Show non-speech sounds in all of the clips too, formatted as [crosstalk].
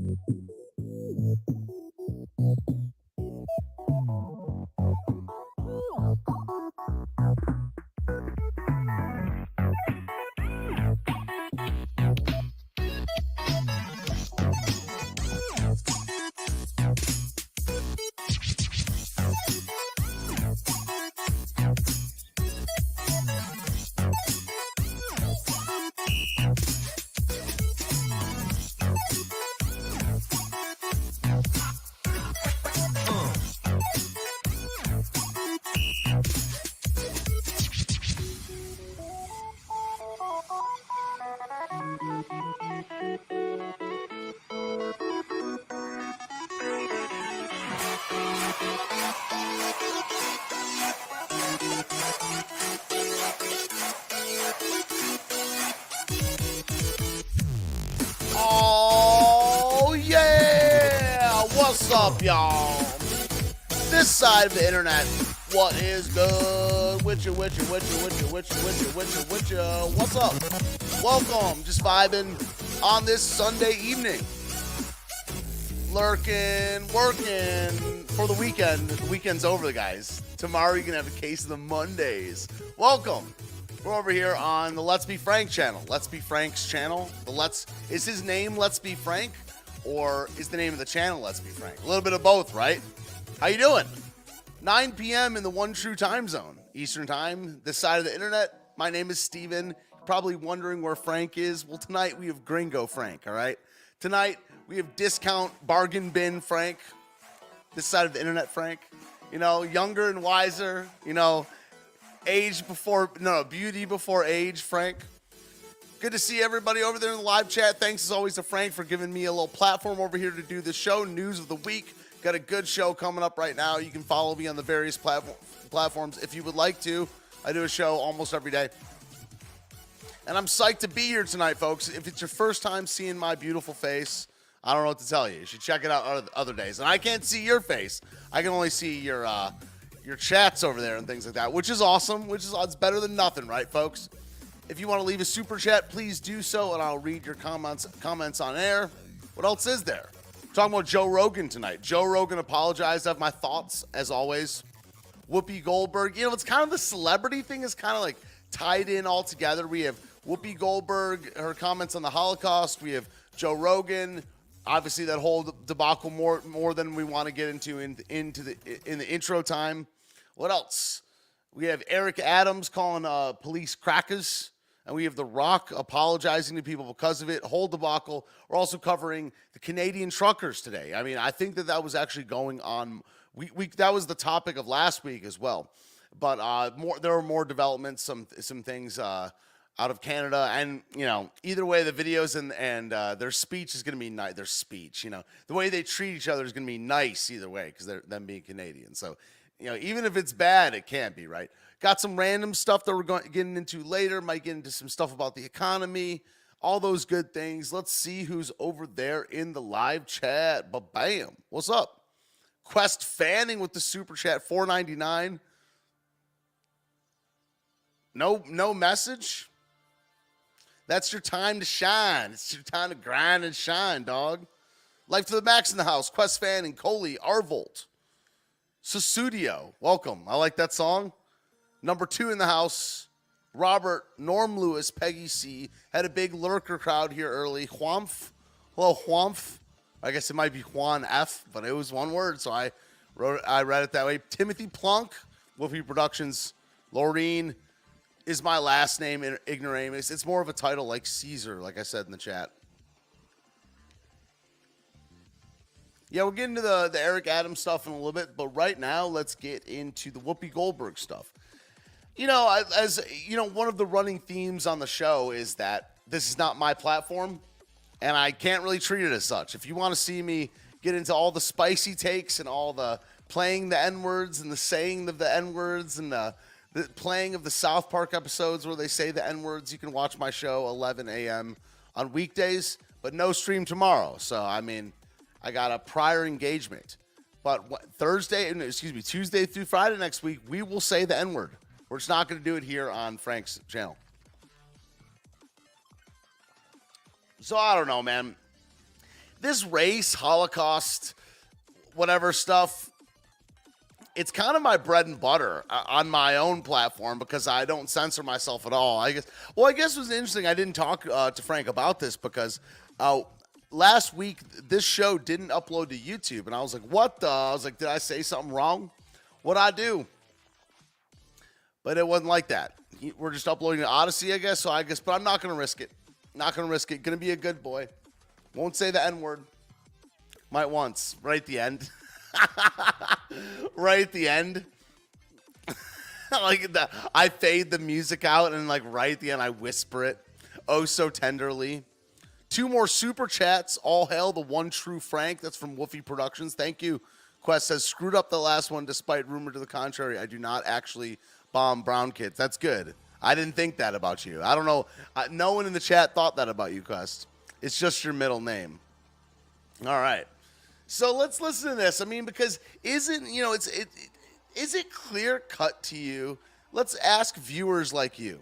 Oh, up, y'all? This side of the internet, what is good? Witcher, Witcher, Witcher, Witcher, Witcher, Witcher, Witcher, Witcher. What's up? Welcome. Just vibing on this Sunday evening. Lurking, working for the weekend. The weekend's over, guys. Tomorrow you can have a case of the Mondays. Welcome. We're over here on the Let's Be Frank channel. Let's Be Frank's channel. The Let's is his name Let's Be Frank, or is the name of the channel Let's Be Frank? A little bit of both, right? How you doing? 9 p.m. in the one true time zone, Eastern Time, this side of the internet. My name is Steven. Probably wondering where Frank is. Well, tonight we have Gringo Frank, all right? Tonight we have discount bargain bin Frank, this side of the internet Frank. You know, younger and wiser, you know, age before, no, no, beauty before age, Frank. Good to see everybody over there in the live chat. Thanks as always to Frank for giving me a little platform over here to do the show. News of the week. Got a good show coming up right now. You can follow me on the various platform, platforms if you would like to. I do a show almost every day. And I'm psyched to be here tonight, folks. If it's your first time seeing my beautiful face, I don't know what to tell you. You should check it out other- days. And I can't see your face. I can only see your uh, your chats over there and things like that, which is awesome. Which is it's better than nothing, right, folks? If you want to leave a super chat, please do so, and I'll read your comments comments on air. What else is there? We're talking about Joe Rogan tonight. Joe Rogan apologized. I have my thoughts as always. Whoopi Goldberg. You know, it's kind of the celebrity thing is kind of like tied in all together. We have Whoopi Goldberg, her comments on the Holocaust. We have Joe Rogan. Obviously, that whole debacle more more than we want to get into in, into the in the intro time. What else? We have Eric Adams calling uh, police crackers, and we have The Rock apologizing to people because of it. Whole debacle. We're also covering the Canadian truckers today. I mean, I think that that was actually going on. We, we that was the topic of last week as well, but uh, more there were more developments, some some things. Uh, out of Canada, and you know, either way, the videos and and uh, their speech is going to be nice. Their speech, you know, the way they treat each other is going to be nice either way because they're them being Canadian. So, you know, even if it's bad, it can't be right. Got some random stuff that we're going getting into later. Might get into some stuff about the economy, all those good things. Let's see who's over there in the live chat. But bam, what's up? Quest Fanning with the super chat, four ninety nine. No, no message. That's your time to shine. It's your time to grind and shine, dog. Life to the max in the house. Quest fan and Coley Arvolt. Susudio, welcome. I like that song. Number two in the house. Robert, Norm Lewis, Peggy C. Had a big lurker crowd here early. Juanf. Hello, Juanf. I guess it might be Juan F, but it was one word, so I wrote I read it that way. Timothy Plunk, Wolfie Productions. Laureen, is my last name in ignoramus. It's more of a title like Caesar, like I said in the chat. Yeah, we'll get into the, the Eric Adams stuff in a little bit, but right now let's get into the Whoopi Goldberg stuff. You know, as you know, one of the running themes on the show is that this is not my platform, and I can't really treat it as such. If you want to see me get into all the spicy takes and all the playing the N words and the saying of the N words and the, the playing of the South Park episodes where they say the N words, you can watch my show 11 a.m. on weekdays, but no stream tomorrow. So, I mean, I got a prior engagement. But what, Thursday, excuse me, Tuesday through Friday next week, we will say the N word. We're just not going to do it here on Frank's channel. So I don't know, man. this race, Holocaust, whatever stuff, it's kind of my bread and butter uh, on my own platform because I don't censor myself at all. I guess. Well, I guess it was interesting. I didn't talk uh, to Frank about this because uh, last week this show didn't upload to YouTube, and I was like, "What the?" I was like, "Did I say something wrong? What I do?" But it wasn't like that. We're just uploading to Odysee, I guess. So I guess, but I'm not going to risk it. Not going to risk it. Going to be a good boy. Won't say the N word. Might once, right at the end. [laughs] right at the end. [laughs] like the, I fade the music out and like right at the end I whisper it oh so tenderly. Two more super chats. All hail the one true Frank. That's from Wolfie Productions. Thank you. Quest says screwed up the last one despite rumor to the contrary. I do not actually bomb brown kids. That's good. I didn't think that about you. I don't know. no one in the chat thought that about you, Quest. It's just your middle name. All right. So let's listen to this. I mean, because isn't you know it's it, it is it clear cut to you? Let's ask viewers like you.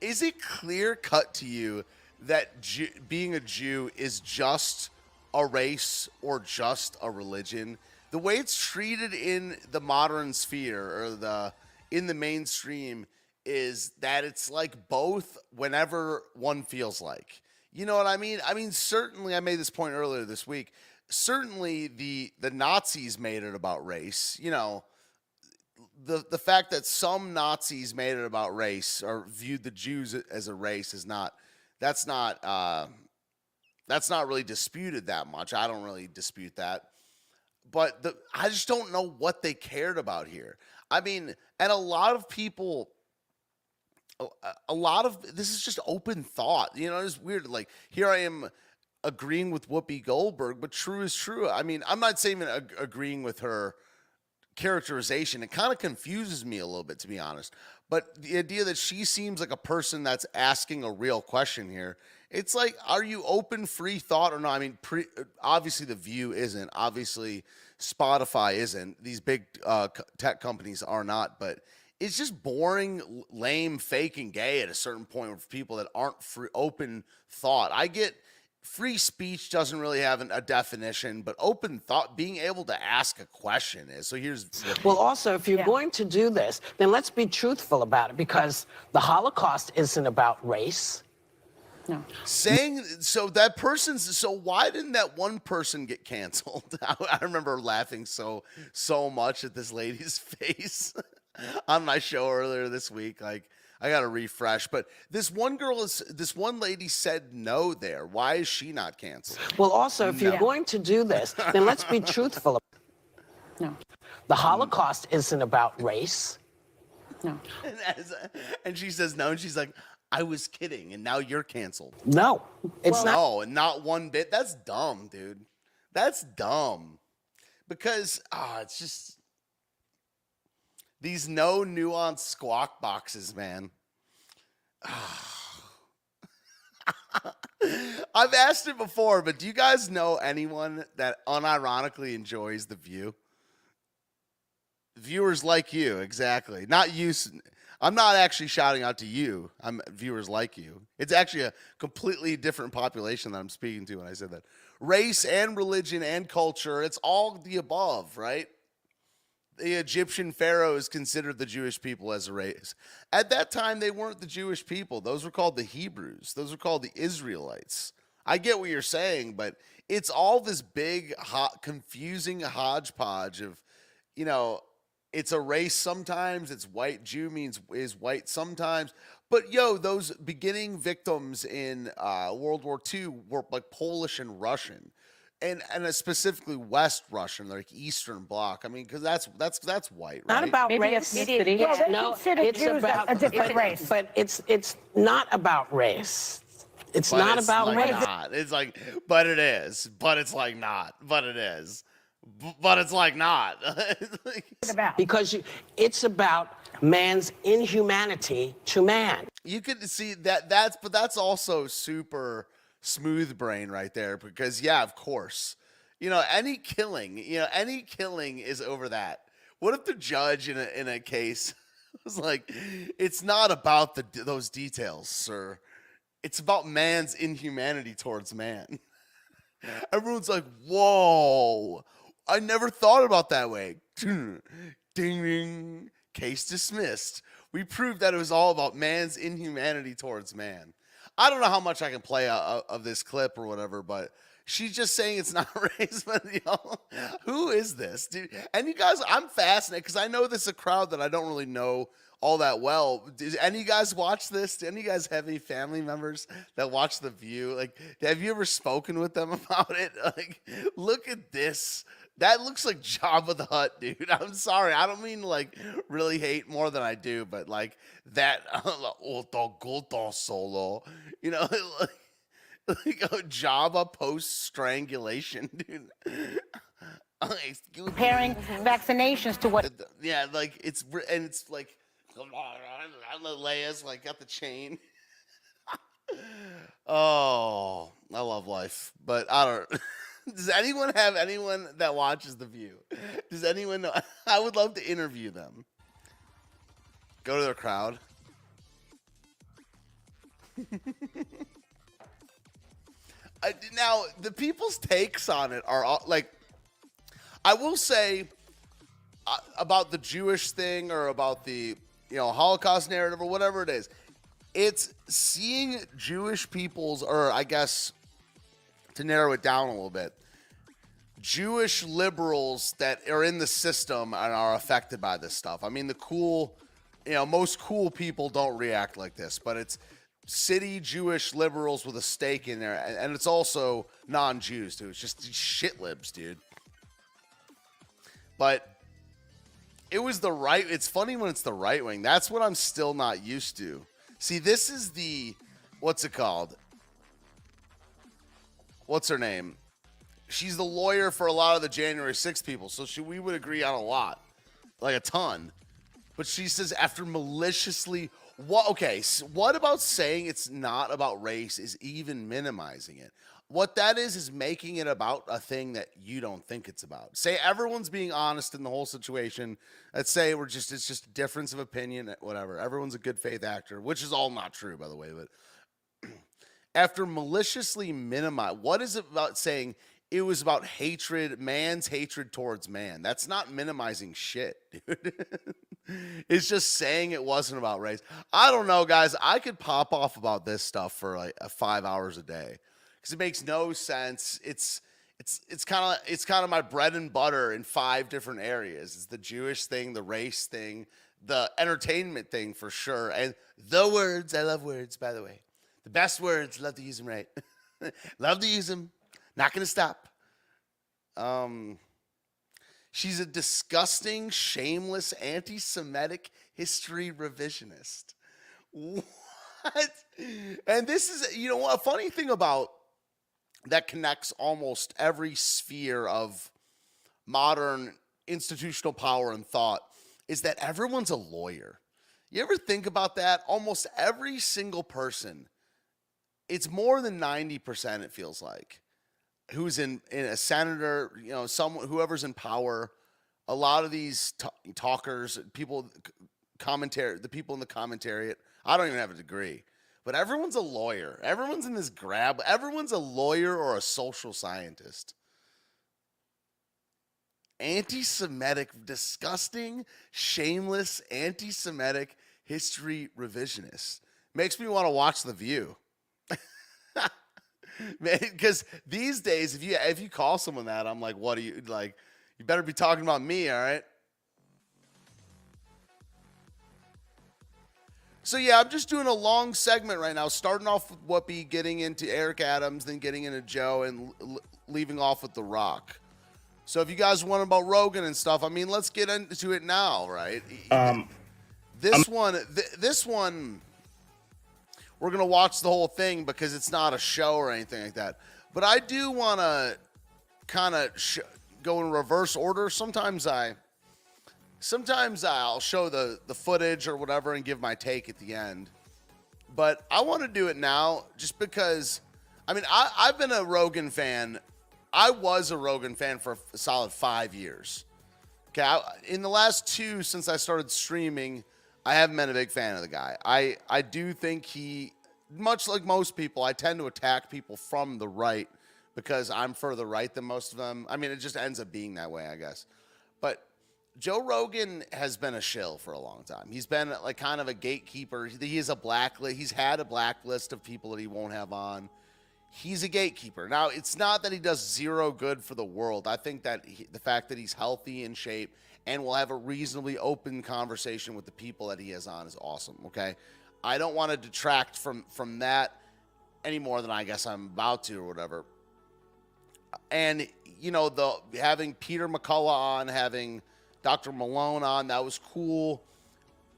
Is it clear cut to you that Jew, being a Jew is just a race or just a religion? The way it's treated in the modern sphere or the in the mainstream is that it's like both whenever one feels like. You know what I mean? I mean, certainly I made this point earlier this week certainly the the Nazis made it about race. You know, the the fact that some Nazis made it about race or viewed the Jews as a race is not that's not uh, that's not really disputed that much. I don't really dispute that, but the I just don't know what they cared about here. I mean, and a lot of people. A lot of this is just open thought. You know, it's weird. Like, here I am agreeing with Whoopi Goldberg, but true is true. I mean, I'm not saying ag- agreeing with her characterization. It kind of confuses me a little bit, to be honest. But the idea that she seems like a person that's asking a real question here, it's like, are you open, free thought or not? I mean, pre- obviously the View isn't. Obviously Spotify isn't. These big uh, tech companies are not. But it's just boring, lame, fake, and gay at a certain point for people that aren't free, open thought. I get – free speech doesn't really have an, a definition, but open thought, being able to ask a question is. So here's. Well, also, if you're yeah. going to do this, then let's be truthful about it because the Holocaust isn't about race. No. Saying so that person's so why didn't that one person get canceled? [laughs] I remember laughing so so much at this lady's [laughs] face on my show earlier this week. Like I got to refresh. But this one girl is this one lady said no there. Why is she not canceled? Well, also, if no. you're going to do this, then let's be truthful. No. The Holocaust isn't about race. No. And, as, and she says no, and she's like, I was kidding, and now you're canceled. No, it's well, not. No, and not one bit. That's dumb, dude. That's dumb. Because ah, oh, it's just these no nuance squawk boxes, man. [sighs] I've asked it before, but do you guys know anyone that unironically enjoys the view? Viewers like you, exactly. Not you. I'm not actually shouting out to you. I'm viewers like you. It's actually a completely different population that I'm speaking to when I said that. Race and religion and culture, it's all the above, right? the Egyptian pharaohs considered the Jewish people as a race. At that time, they weren't the Jewish people. Those were called the Hebrews. Those were called the Israelites. I get what you're saying, but it's all this big, hot, confusing hodgepodge of, you know, it's a race sometimes. It's white Jew means is white sometimes. But yo, those beginning victims in uh, World War II were like Polish and Russian and and specifically West Russian, like Eastern Bloc. I mean, because that's that's that's white, right? Not about Maybe race. Ethnicity. Yeah, no, it's Jews about a different race. But it's it's not about race. It's but not it's about like race. Not. It's like, but it is. But it's like not. But it is. But it's like not. [laughs] because you, it's about man's inhumanity to man. You could see that. That's but that's also super smooth brain right there because yeah, of course. You know, any killing, you know, any killing is over that. What if the judge in a in a case [laughs] was like, it's not about the those details, sir. It's about man's inhumanity towards man. Everyone's like, whoa. I never thought about that way. [clears throat] ding ding. Case dismissed. We proved that it was all about man's inhumanity towards man. I don't know how much I can play of, of this clip or whatever, but she's just saying it's not race. But you know, who is this, dude? And you guys, I'm fascinated because I know this is a crowd that I don't really know all that well. Did any guys watch this? Do any guys have any family members that watch The View? Like, have you ever spoken with them [laughs] about it? Like, look at this. That looks like [laughs] Jabba the Hutt, dude. [laughs] I'm sorry. I don't mean like really hate more than I do, but like that [laughs] oh, solo, you know, like, like a Jabba post strangulation, dude. Oh, Comparing vaccinations to what? Yeah, like it's and it's like Leia's like got the chain. oh, I love life, but I don't. [laughs] Does anyone have anyone that watches The View? Does anyone know? [laughs] I would love to interview them. Go to their crowd. [laughs] I, now, the people's takes on it are all, like, I will say uh, about the Jewish thing or about the you know Holocaust narrative or whatever it is. It's seeing Jewish people's, or I guess to narrow it down a little bit, Jewish liberals that are in the system and are affected by this stuff. I mean, the cool, you know, most cool people don't react like this, but it's city Jewish liberals with a stake in there, and it's also non-Jews too. It's just shit libs, dude. But it was the right. It's funny when it's the right wing. That's what I'm still not used to. See, this is the what's it called? What's her name? She's the lawyer for a lot of the January 6 people, so she, we would agree on a lot, like a ton. But she says after maliciously, what? Okay, so what about saying it's not about race is even minimizing it? What that is is making it about a thing that you don't think it's about. Say everyone's being honest in the whole situation. Let's say we're just it's just a difference of opinion, whatever. Everyone's a good faith actor, which is all not true, by the way. But after maliciously minimize what is it about saying it was about hatred man's hatred towards man? That's not minimizing shit [laughs] dude. It's just saying it wasn't about race. I don't know guys. I could pop off about this stuff for like uh, five hours a day because it makes no sense. It's it's it's kind of it's kind of my bread and butter in five different areas. It's the jewish thing the race thing the entertainment thing for sure and the words. I love words by the way the best words, love to use them right. [laughs] love to use them. Not going to stop. Um, she's a disgusting, shameless, anti Semitic history revisionist. What? And this is, you know, a funny thing about that connects almost every sphere of modern institutional power and thought is that everyone's a lawyer. You ever think about that? Almost every single person it's more than 90% it feels like who's in, in a senator you know someone whoever's in power. A lot of these t- talkers people commentary the people in the commentary i don't even have a degree but everyone's a lawyer. Everyone's in this grab everyone's a lawyer or a social scientist. Anti-semitic disgusting shameless anti-semitic history revisionist makes me want to watch the view [laughs] because these days, if you if you call someone that, I'm like, what are you like? You better be talking about me, all right? So yeah, I'm just doing a long segment right now, starting off with what be getting into Eric Adams, then getting into Joe, and l- leaving off with The Rock. So if you guys want about Rogan and stuff, I mean, let's get into it now, right? Um, this I'm- one, th- this one we're gonna watch the whole thing because it's not a show or anything like that. But I do want to kind of sh- go in reverse order. Sometimes I, sometimes I'll show the the footage or whatever and give my take at the end. But I want to do it now just because. I mean, I, I've been a Rogan fan. I was a Rogan fan for a solid five years. Okay, I, in the last two since I started streaming, I haven't been a big fan of the guy. I, I do think he, much like most people, I tend to attack people from the right because I'm further right than most of them. I mean, it just ends up being that way, I guess. But Joe Rogan has been a shill for a long time. He's been like kind of a gatekeeper. He is a blacklist. He's had a blacklist of people that he won't have on. He's a gatekeeper. Now, it's not that he does zero good for the world. I think that he, the fact that he's healthy in shape and will have a reasonably open conversation with the people that he has on is awesome. Okay, I don't want to detract from from that any more than I guess I'm about to or whatever. And you know, the having Peter McCullough on, having Dr. Malone on, that was cool.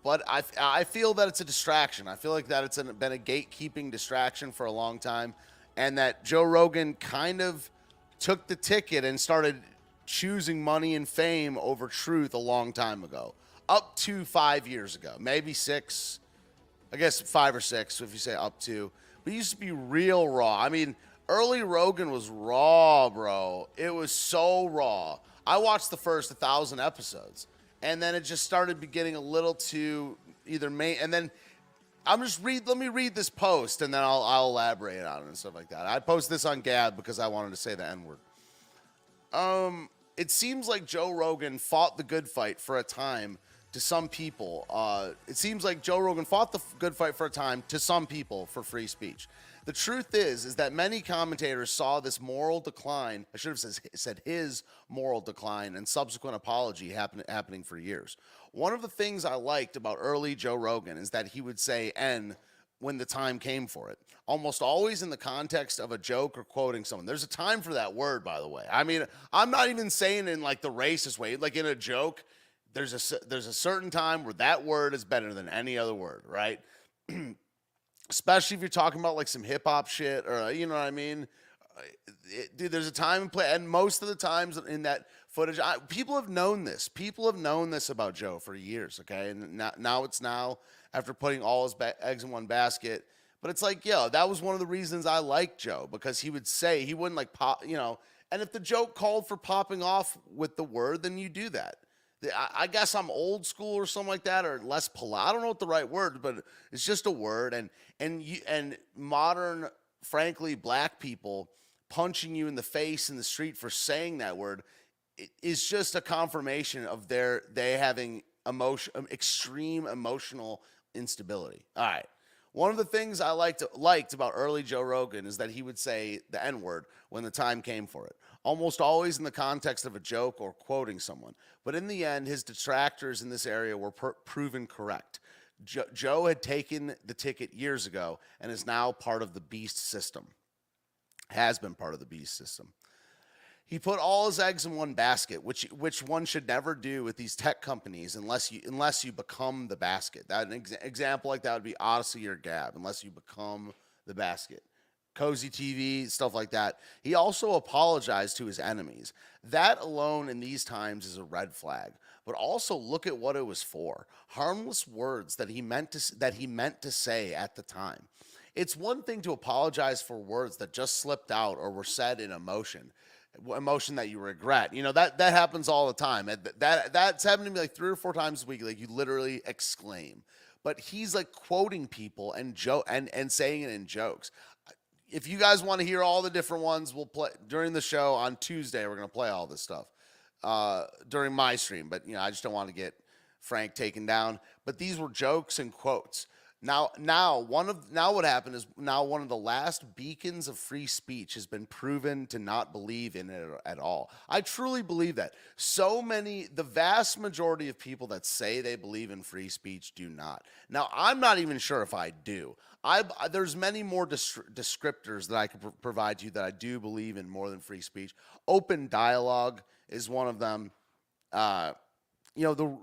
But I, I feel that it's a distraction. I feel like that it's been a gatekeeping distraction for a long time, and that Joe Rogan kind of took the ticket and started choosing money and fame over truth a long time ago, up to five years ago, maybe six, I guess five or six if you say up to. But used to be real raw. I mean, early Rogan was raw, bro. It was so raw. I watched the first 1,000 episodes, and then it just started getting a little too either main, and then I'm just read. Let me read this post, and then I'll I'll elaborate on it and stuff like that. I post this on Gab because I wanted to say the N word. Um, it seems like Joe Rogan fought the good fight for a time to some people. Uh, it seems like Joe Rogan fought the good fight for a time to some people for free speech. The truth is, is that many commentators saw this moral decline. I should have said, said his moral decline and subsequent apology happen, happening for years. One of the things I liked about early Joe Rogan is that he would say "n" when the time came for it. Almost always in the context of a joke or quoting someone. There's a time for that word, by the way. I mean, I'm not even saying in like the racist way, like in a joke there's a there's a certain time where that word is better than any other word, right? [clears throat] Especially if you're talking about like some hip hop shit or uh, you know what I mean. Uh, it, dude, there's a time and place, and most of the times in that footage, I, people have known this. People have known this about Joe for years. Okay, and now, now it's now after putting all his ba- eggs in one basket. But it's like, yo, that was one of the reasons I like Joe because he would say he wouldn't like pop, you know. And if the joke called for popping off with the word, then you do that. I guess I'm old school or something like that, or less polite. I don't know what the right word, but it's just a word. And and you and modern, frankly, black people punching you in the face in the street for saying that word is just a confirmation of their they having emotion, um, extreme emotional instability. All right. One of the things I liked liked about early Joe Rogan is that he would say the N word when the time came for it almost always in the context of a joke or quoting someone. But in the end, his detractors in this area were per- proven correct. Jo- Joe had taken the ticket years ago and is now part of the beast system, has been part of the beast system. He put all his eggs in one basket, which which one should never do with these tech companies unless you unless you become the basket. That an ex- example like that would be Odysee or Gab, unless you become the basket. Cozy TV, stuff like that. He also apologized to his enemies. That alone in these times is a red flag. But also look at what it was for. Harmless words that he meant to that he meant to say at the time. It's one thing to apologize for words that just slipped out or were said in emotion emotion that you regret. You know that that happens all the time. That, that that's happened to me like three or four times a week. Like you literally exclaim. But he's like quoting people and joke and and saying it in jokes if you guys want to hear all the different ones, we'll play during the show on Tuesday. We're gonna play all this stuff uh, during my stream, but you know I just don't want to get Frank taken down. But these were jokes and quotes. Now, now one of now what happened is now one of the last beacons of free speech has been proven to not believe in it at all. I truly believe that. So many, the vast majority of people that say they believe in free speech do not. Now, I'm not even sure if I do. I there's many more descriptors that I pr- provide you that I do believe in more than free speech. Open dialogue is one of them. Uh, you know the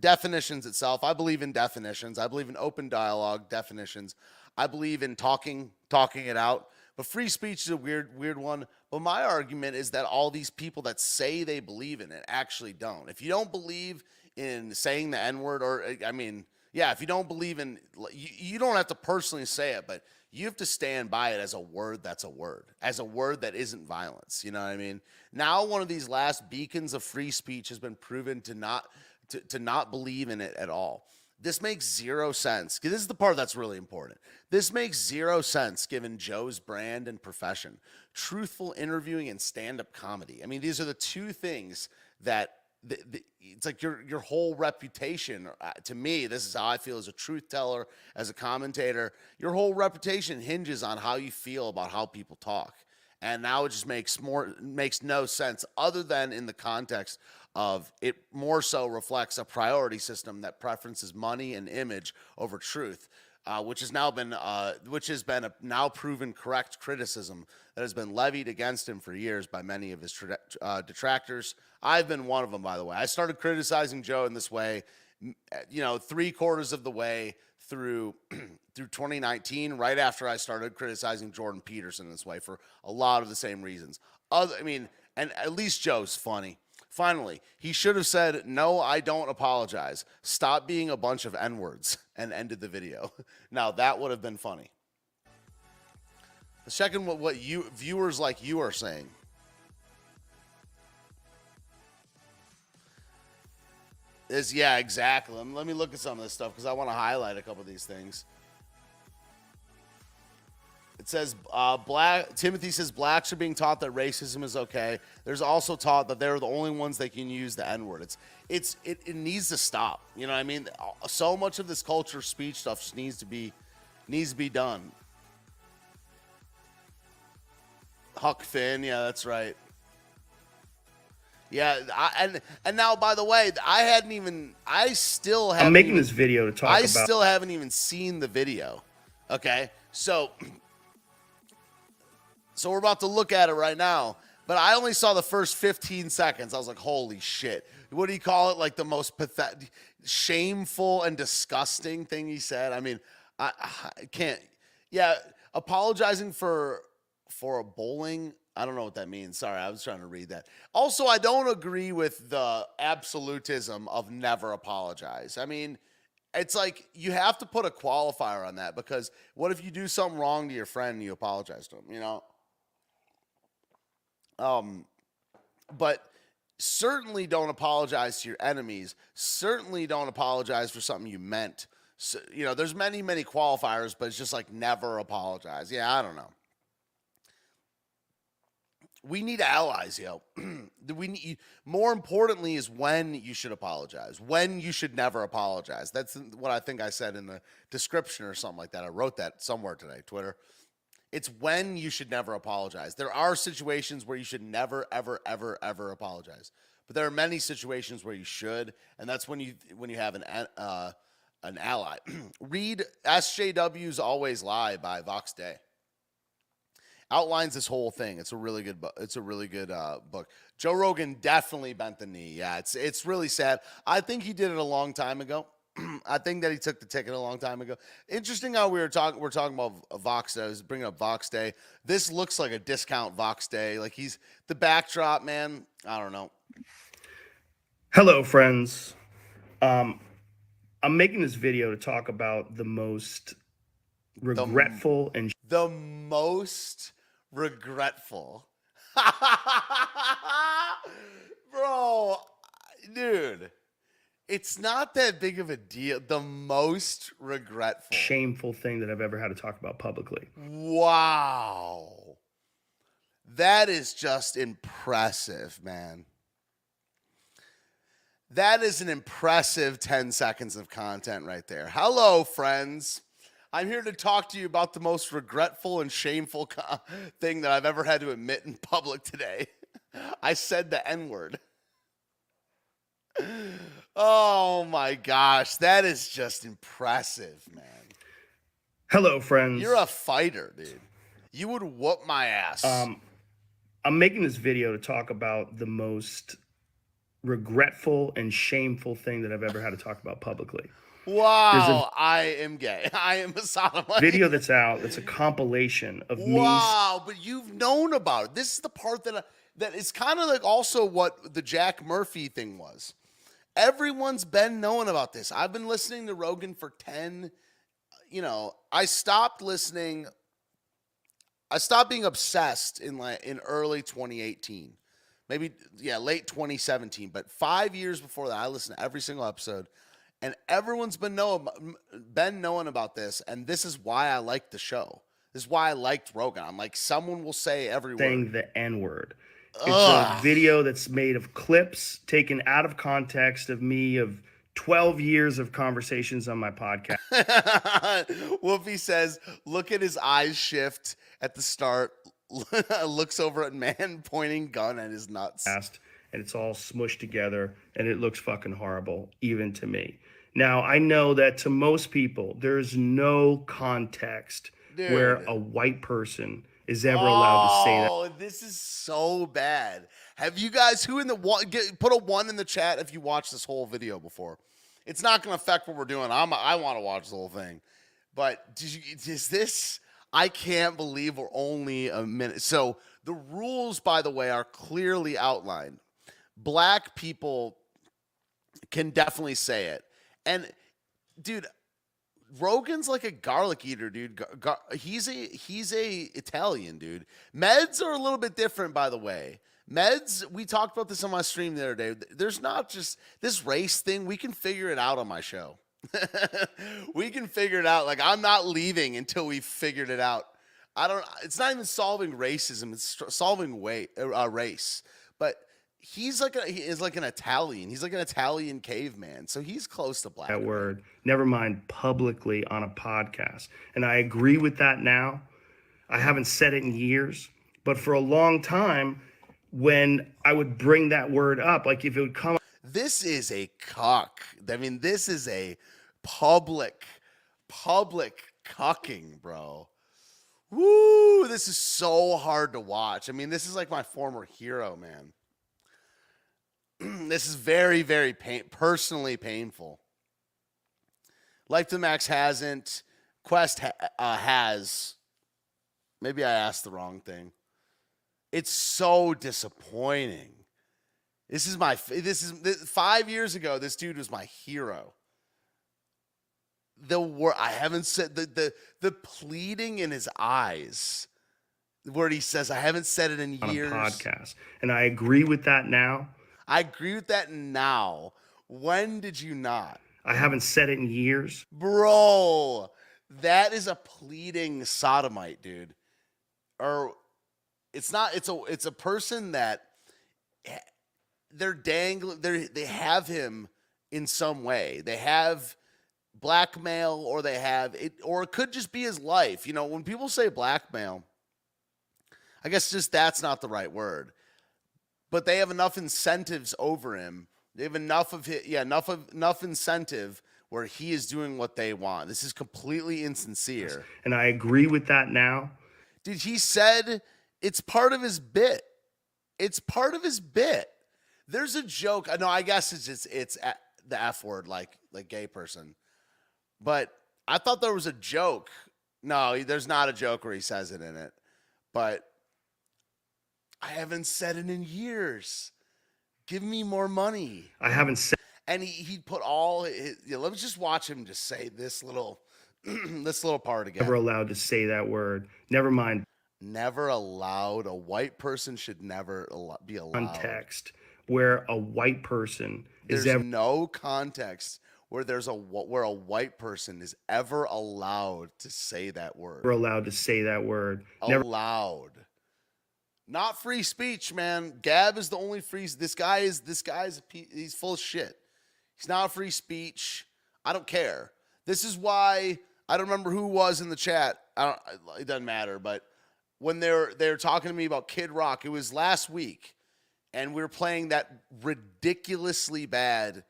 definitions itself. I believe in definitions. I believe in open dialogue definitions. I believe in talking, talking it out. But free speech is a weird, weird one. But my argument is that all these people that say they believe in it actually don't. If you don't believe in saying the N word, or I mean, yeah, if you don't believe in, you, you don't have to personally say it, but you have to stand by it as a word that's a word, as a word that isn't violence. You know what I mean? Now, one of these last beacons of free speech has been proven to not to, to not believe in it at all. this makes zero sense. This is the part that's really important. This makes zero sense given Joe's brand and profession. Truthful interviewing and stand-up comedy. I mean, these are the two things that the, the, it's like your your whole reputation. Uh, to me, this is how I feel as a truth teller, as a commentator. Your whole reputation hinges on how you feel about how people talk. And now it just makes more makes no sense other than in the context of it more so reflects a priority system that preferences money and image over truth. Uh, which has now been uh, which has been a now proven correct criticism that has been levied against him for years by many of his tra- uh, detractors. I've been one of them, by the way. I started criticizing Joe in this way, you know, three quarters of the way through [clears throat] through 2019, right after I started criticizing Jordan Peterson in this way for a lot of the same reasons. Other, I mean, and at least Joe's funny. Finally, he should have said, No, I don't apologize. Stop being a bunch of N words [laughs] and ended the video. [laughs] Now, that would have been funny. Let's check in what, what you viewers like you are saying. Is yeah, exactly. Let me look at some of this stuff because I want to highlight a couple of these things. It says uh, black. Timothy says blacks are being taught that racism is okay. There's also taught that they're the only ones that can use the N word. It's it's it, it needs to stop. You know what I mean? So much of this culture speech stuff just needs to be needs to be done. Huck Finn, yeah, that's right. Yeah, I, and and now by the way, I hadn't even. I still haven't. I'm making even, this video to talk I about. still haven't even seen the video. Okay, so [clears throat] so we're about to look at it right now. But I only saw the first 15 seconds. I was like, holy shit. What do you call it? Like the most pathetic, shameful, and disgusting thing he said. I mean, I, I can't. Yeah, apologizing for for a bowling. I don't know what that means. Sorry, I was trying to read that. Also, I don't agree with the absolutism of never apologize. I mean, it's like you have to put a qualifier on that because what if you do something wrong to your friend and you apologize to him? You know. Um, but certainly don't apologize to your enemies. Certainly don't apologize for something you meant. So, you know, there's many, many qualifiers, but it's just like never apologize. Yeah, I don't know. We need allies, yo. [clears throat] we need more importantly is when you should apologize. When you should never apologize. That's what I think I said in the description or something like that. I wrote that somewhere today, Twitter. It's when you should never apologize. There are situations where you should never, ever, ever, ever apologize. But there are many situations where you should, and that's when you when you have an uh, an ally. [clears throat] Read SJW's Always Lie by Vox Day. Outlines this whole thing. It's a really good. It's a really good uh, book. Joe Rogan definitely bent the knee. Yeah, it's it's really sad. I think he did it a long time ago. [clears throat] I think that he took the ticket a long time ago. Interesting how we were talking. We're talking about Vox. I was bringing up Vox Day. This looks like a discount Vox Day. Like he's the backdrop, man. I don't know. Hello, friends. Um, I'm making this video to talk about the most regretful the, and the most regretful, [laughs] bro, dude. It's not that big of a deal. The most regretful, shameful thing that I've ever had to talk about publicly. Wow. That is just impressive, man. That is an impressive 10 seconds of content right there. Hello, friends. I'm here to talk to you about the most regretful and shameful co- [laughs] thing that I've ever had to admit in public today. [laughs] I said the N word. [laughs] Oh my gosh, that is just impressive, man. Hello, friends. You're a fighter, dude. You would whoop my ass. Um, I'm making this video to talk about the most regretful and shameful thing that I've ever had to talk about publicly. Wow, a, I am gay. [laughs] I am a sodomite. Video that's out. That's a compilation of wow, me. Wow, but you've known about it. This is the part that I, that is kind of like also what the Jack Murphy thing was. Everyone's been knowing about this. I've been listening to Rogan for 10 you know, I stopped listening I stopped being obsessed in like in early 2018. Maybe yeah, late 2017, but 5 years before that I listened to every single episode and everyone's been know been knowing about this, and this is why I like the show. This is why I liked Rogan. I'm like, someone will say every saying word. the N word. It's Ugh. a video that's made of clips taken out of context of me of 12 years of conversations on my podcast. [laughs] Wolfie says, look at his eyes shift at the start, [laughs] looks over at man [laughs] pointing gun at his nuts. And it's all smushed together and it looks fucking horrible, even to me. Now, I know that to most people, there's no context Dude. where a white person is ever allowed to say that. Oh, this is so bad. Have you guys who in the one get, put a one in the chat if you watched this whole video before? It's not going to affect what we're doing. I'm I want to watch the whole thing, but did you is this? I can't believe we're only a minute. So the rules, by the way, are clearly outlined. Black people can definitely say it, and dude, Rogan's like a garlic eater, dude. Gar- gar- he's a he's a Italian, dude. Meds are a little bit different, by the way. Meds, we talked about this on my stream the other day. There's not just this race thing. We can figure it out on my show. [laughs] we can figure it out. Like I'm not leaving until we figured it out. I don't. It's not even solving racism. It's solving way uh, race. But he's like a he is like an Italian. He's like an Italian caveman. So he's close to black. That word. Never mind publicly on a podcast. And I agree with that now. I haven't said it in years, but for a long time when I would bring that word up, like if it would come This is a cock. I mean, this is a public public cucking, bro. Woo, this is so hard to watch. I mean, this is like my former hero, man. [clears throat] this is very, very pain, personally painful. Life to Max hasn't. Quest ha- uh, has. Maybe I asked the wrong thing. It's so disappointing. This is my. This is this, five years ago. This dude was my hero. The word I haven't said the the the pleading in his eyes, where he says, "I haven't said it in years." On a podcast, and I agree with that now. I agree with that now. When did you not? I haven't said it in years. Bro, that is a pleading sodomite, dude. Or it's not it's a it's a person that eh, they're dangling they they have him in some way. They have blackmail or they have it or it could just be his life. You know, when people say blackmail, I guess just that's not the right word but they have enough incentives over him. They have enough of his, yeah, enough of enough incentive where he is doing what they want. This is completely insincere. And I agree with that now. Dude, he said it's part of his bit. It's part of his bit. There's a joke. No, I guess it's just it's the F word, like like gay person. But I thought there was a joke. No, there's not a joke where he says it in it. But I haven't said it in years. Give me more money. I haven't said. And he he put all. His, you know, let me just watch him just say this little, [clears throat] this little part again. Never allowed to say that word. Never mind. Never allowed. A white person should never be allowed. Context where a white person there's is ever no context where there's a where a white person is ever allowed to say that word. We're allowed to say that word. Never Allowed. Not free speech, man. Gab is the only free. This guy is this guy is he's full of shit. He's not free speech. I don't care. This is why I don't remember who was in the chat. I don't. It doesn't matter. But when they're they're talking to me about Kid Rock, it was last week, and we were playing that ridiculously bad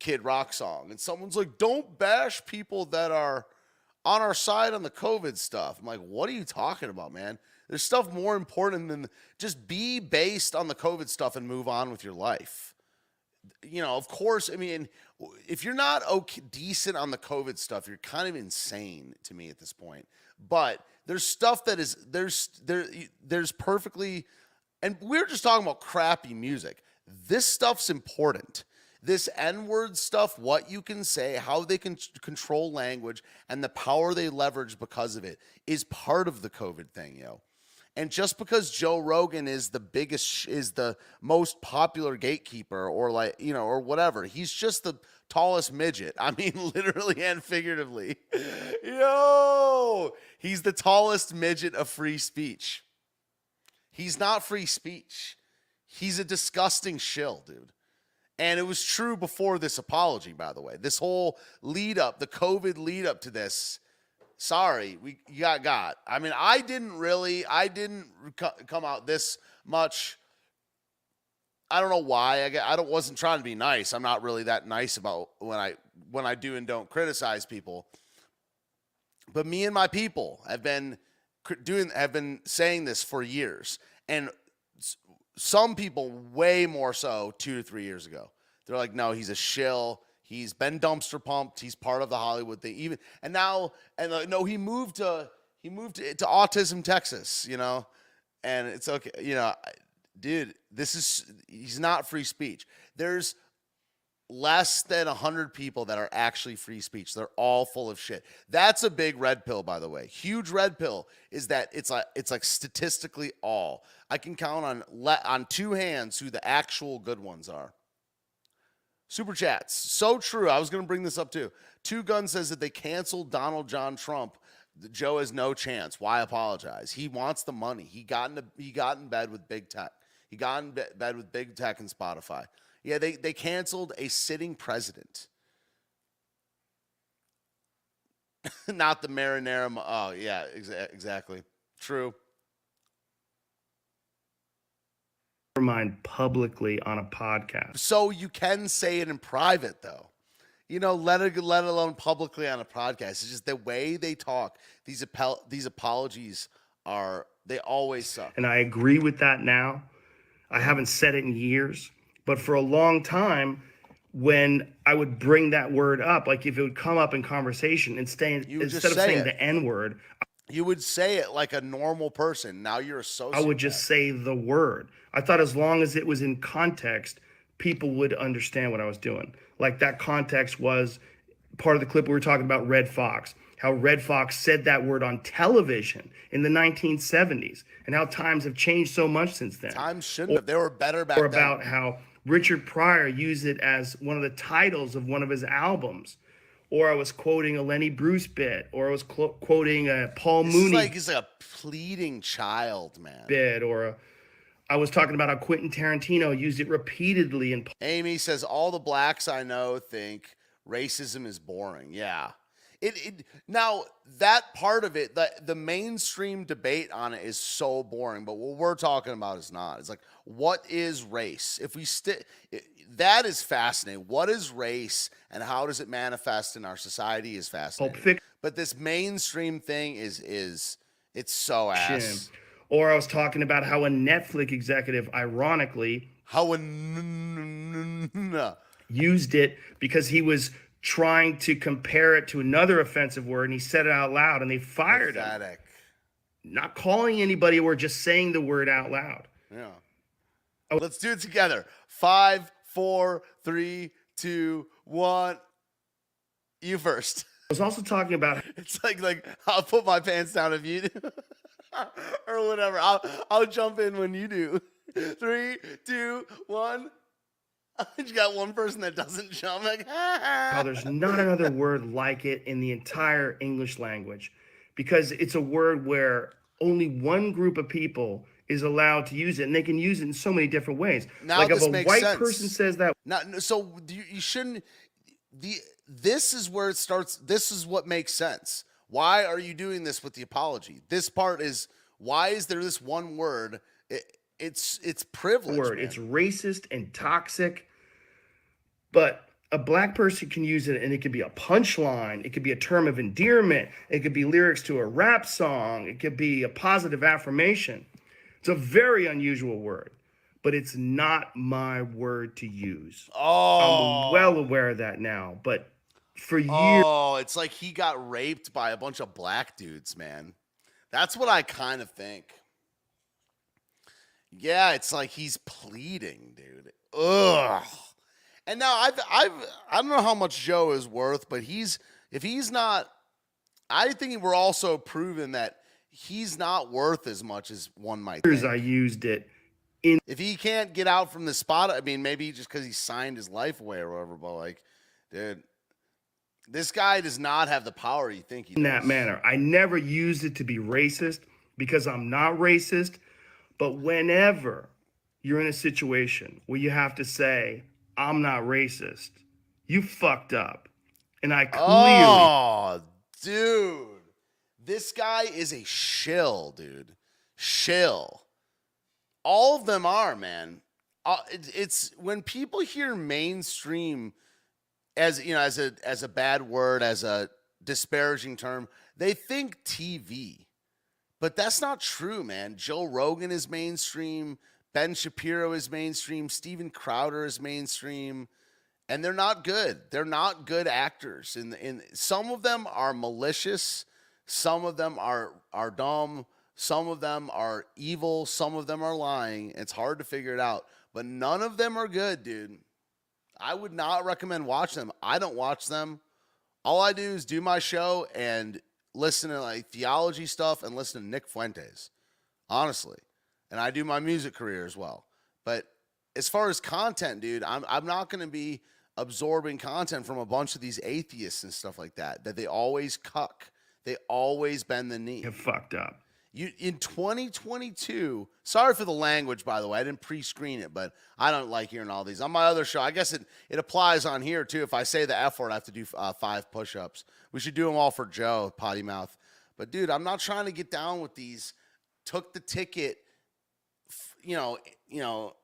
Kid Rock song, and someone's like, "Don't bash people that are on our side on the COVID stuff." I'm like, "What are you talking about, man?" There's stuff more important than just be based on the COVID stuff and move on with your life. You know, of course, I mean, if you're not okay, decent on the COVID stuff, you're kind of insane to me at this point. But there's stuff that is there's there there's perfectly and we're just talking about crappy music. This stuff's important this N word stuff, what you can say, how they can control language, and the power they leverage because of it is part of the COVID thing, yo. And just because Joe Rogan is the biggest, is the most popular gatekeeper, or like, you know, or whatever, he's just the tallest midget. I mean, [laughs] literally and figuratively. Yo, he's the tallest midget of free speech. He's not free speech. He's a disgusting shill, dude. And it was true before this apology, by the way. This whole lead up, the COVID lead up to this. Sorry, we you got got. I mean, I didn't really, I didn't come out this much. I don't know why. I, I don't wasn't trying to be nice. I'm not really that nice about when I when I do and don't criticize people. But me and my people have been doing have been saying this for years, and some people way more so two to three years ago. They're like, no, he's a shill. He's been dumpster pumped. He's part of the Hollywood thing. Even and now and uh, no, he moved to he moved to, to Autism Texas. You know, and it's okay. You know, dude, this is he's not free speech. There's less than 100 people that are actually free speech. They're all full of shit. That's a big red pill by the way. Huge red pill is that it's like it's like statistically all. I can count on le- on two hands who the actual good ones are. Super chats. So true. I was going to bring this up too. Two Gun says that they canceled Donald John Trump. Joe has no chance. Why apologize? He wants the money. He got in he got in bed with big tech. He got in bed with big tech and Spotify. Yeah, they, they canceled a sitting president. [laughs] Not the marinara. Oh, yeah, exa- exactly. True. Mind publicly on a podcast. So you can say it in private, though. You know, let it, let alone publicly on a podcast. It's just the way they talk. These these apologies are they always suck. And I agree with that now. I haven't said it in years. But for a long time, when I would bring that word up, like if it would come up in conversation and stay, instead of saying it. the N word, you would say it like a normal person. Now you're a sociopath. I would just say the word. I thought as long as it was in context, people would understand what I was doing. Like that context was part of the clip we were talking about Redd Foxx, how Redd Foxx said that word on television in the 1970s, and how times have changed so much since then. Times shouldn't or, have. They were better back or then. about how Richard Pryor used it as one of the titles of one of his albums. Or I was quoting a Lenny Bruce bit, or I was cl- quoting a Paul this Mooney. like he's like a pleading child, man. Bit, or a, I was talking about how Quentin Tarantino used it repeatedly. And Amy says all the blacks I know think racism is boring. Yeah, it, it now that part of it, the the mainstream debate on it is so boring. But what we're talking about is not. It's like what is race? If we stick, that is fascinating. What is race and how does it manifest in our society is fascinating. But this mainstream thing is is it's so ass. Or I was talking about how a Netflix executive, ironically, how a n- n- used it because he was trying to compare it to another offensive word and he said it out loud and they fired Pathetic. him. Not calling anybody or just saying the word out loud. Yeah. Oh. Let's do it together. Five, four, three, two, one. You first. I was also talking about [laughs] it's like like I'll put my pants down if you do. [laughs] or whatever. I'll I'll jump in when you do. [laughs] Three, two, one. [laughs] you got one person that doesn't jump. Like, [laughs] oh, there's not another word like it in the entire English language because it's a word where only one group of people is allowed to use it, and they can use it in so many different ways. Now like if a white sense. person says that, not so you, you shouldn't. The this is where it starts. This is what makes sense. Why are you doing this with the apology? This part is why is there this one word? It, it's it's privilege. Word. Man. It's racist and toxic. But a black person can use it and it could be a punchline, it could be a term of endearment, it could be lyrics to a rap song, it could be a positive affirmation. It's a very unusual word, but it's not my word to use. Oh. I'm well aware of that now, but for years Oh, it's like he got raped by a bunch of black dudes, man. That's what I kind of think. Yeah, it's like he's pleading, dude. Ugh. And now I've I've I don't know how much Joe is worth, but he's if he's not, I think we're also proven that he's not worth as much as one might. Think. I used it. In- if he can't get out from the spot, I mean, maybe just because he signed his life away or whatever. But like, dude. This guy does not have the power you think he in does. that manner. I never used it to be racist because I'm not racist. But whenever you're in a situation where you have to say, I'm not racist, you fucked up. And I clearly. Oh, dude. This guy is a shill, dude. Shill. All of them are, man. Uh, it, it's when people hear mainstream as you know as a as a bad word as a disparaging term, they think TV. But that's not true, man. Joe Rogan is mainstream. Ben Shapiro is mainstream. Steven Crowder is mainstream. And they're not good. They're not good actors. And in, in, some of them are malicious. Some of them are are dumb. Some of them are evil. Some of them are lying. It's hard to figure it out. But none of them are good, dude. I would not recommend watch them. I don't watch them. All I do is do my show and listen to like theology stuff and listen to Nick Fuentes, honestly. And I do my music career as well. But as far as content, dude, I'm I'm not going to be absorbing content from a bunch of these atheists and stuff like that. That they always cuck. They always bend the knee. Have fucked up. You in 2022. Sorry for the language, by the way. I didn't pre-screen it, but I don't like hearing all these on my other show. I guess it it applies on here too. If I say the F word, I have to do uh, five push-ups. We should do them all for Joe, potty mouth. But dude, I'm not trying to get down with these. Took the ticket, you know, eh, you know,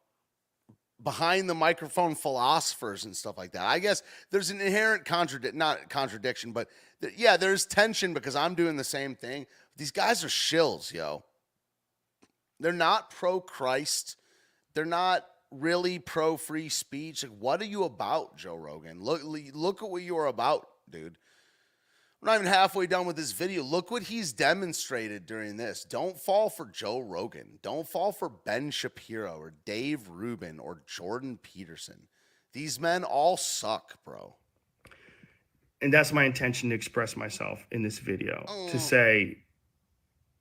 behind the microphone philosophers and stuff like that. I guess there's an inherent contradict, not contradiction, but th- yeah, there's tension because I'm doing the same thing. These guys are shills, yo. They're not pro Christ. They're not really pro free speech. Like, what are you about, Joe Rogan? Look, look at what you are about, dude. We're not even halfway done with this video. Look what he's demonstrated during this. Don't fall for Joe Rogan. Don't fall for Ben Shapiro or Dave Rubin or Jordan Peterson. These men all suck, bro. And that's my intention to express myself in this video to oh. say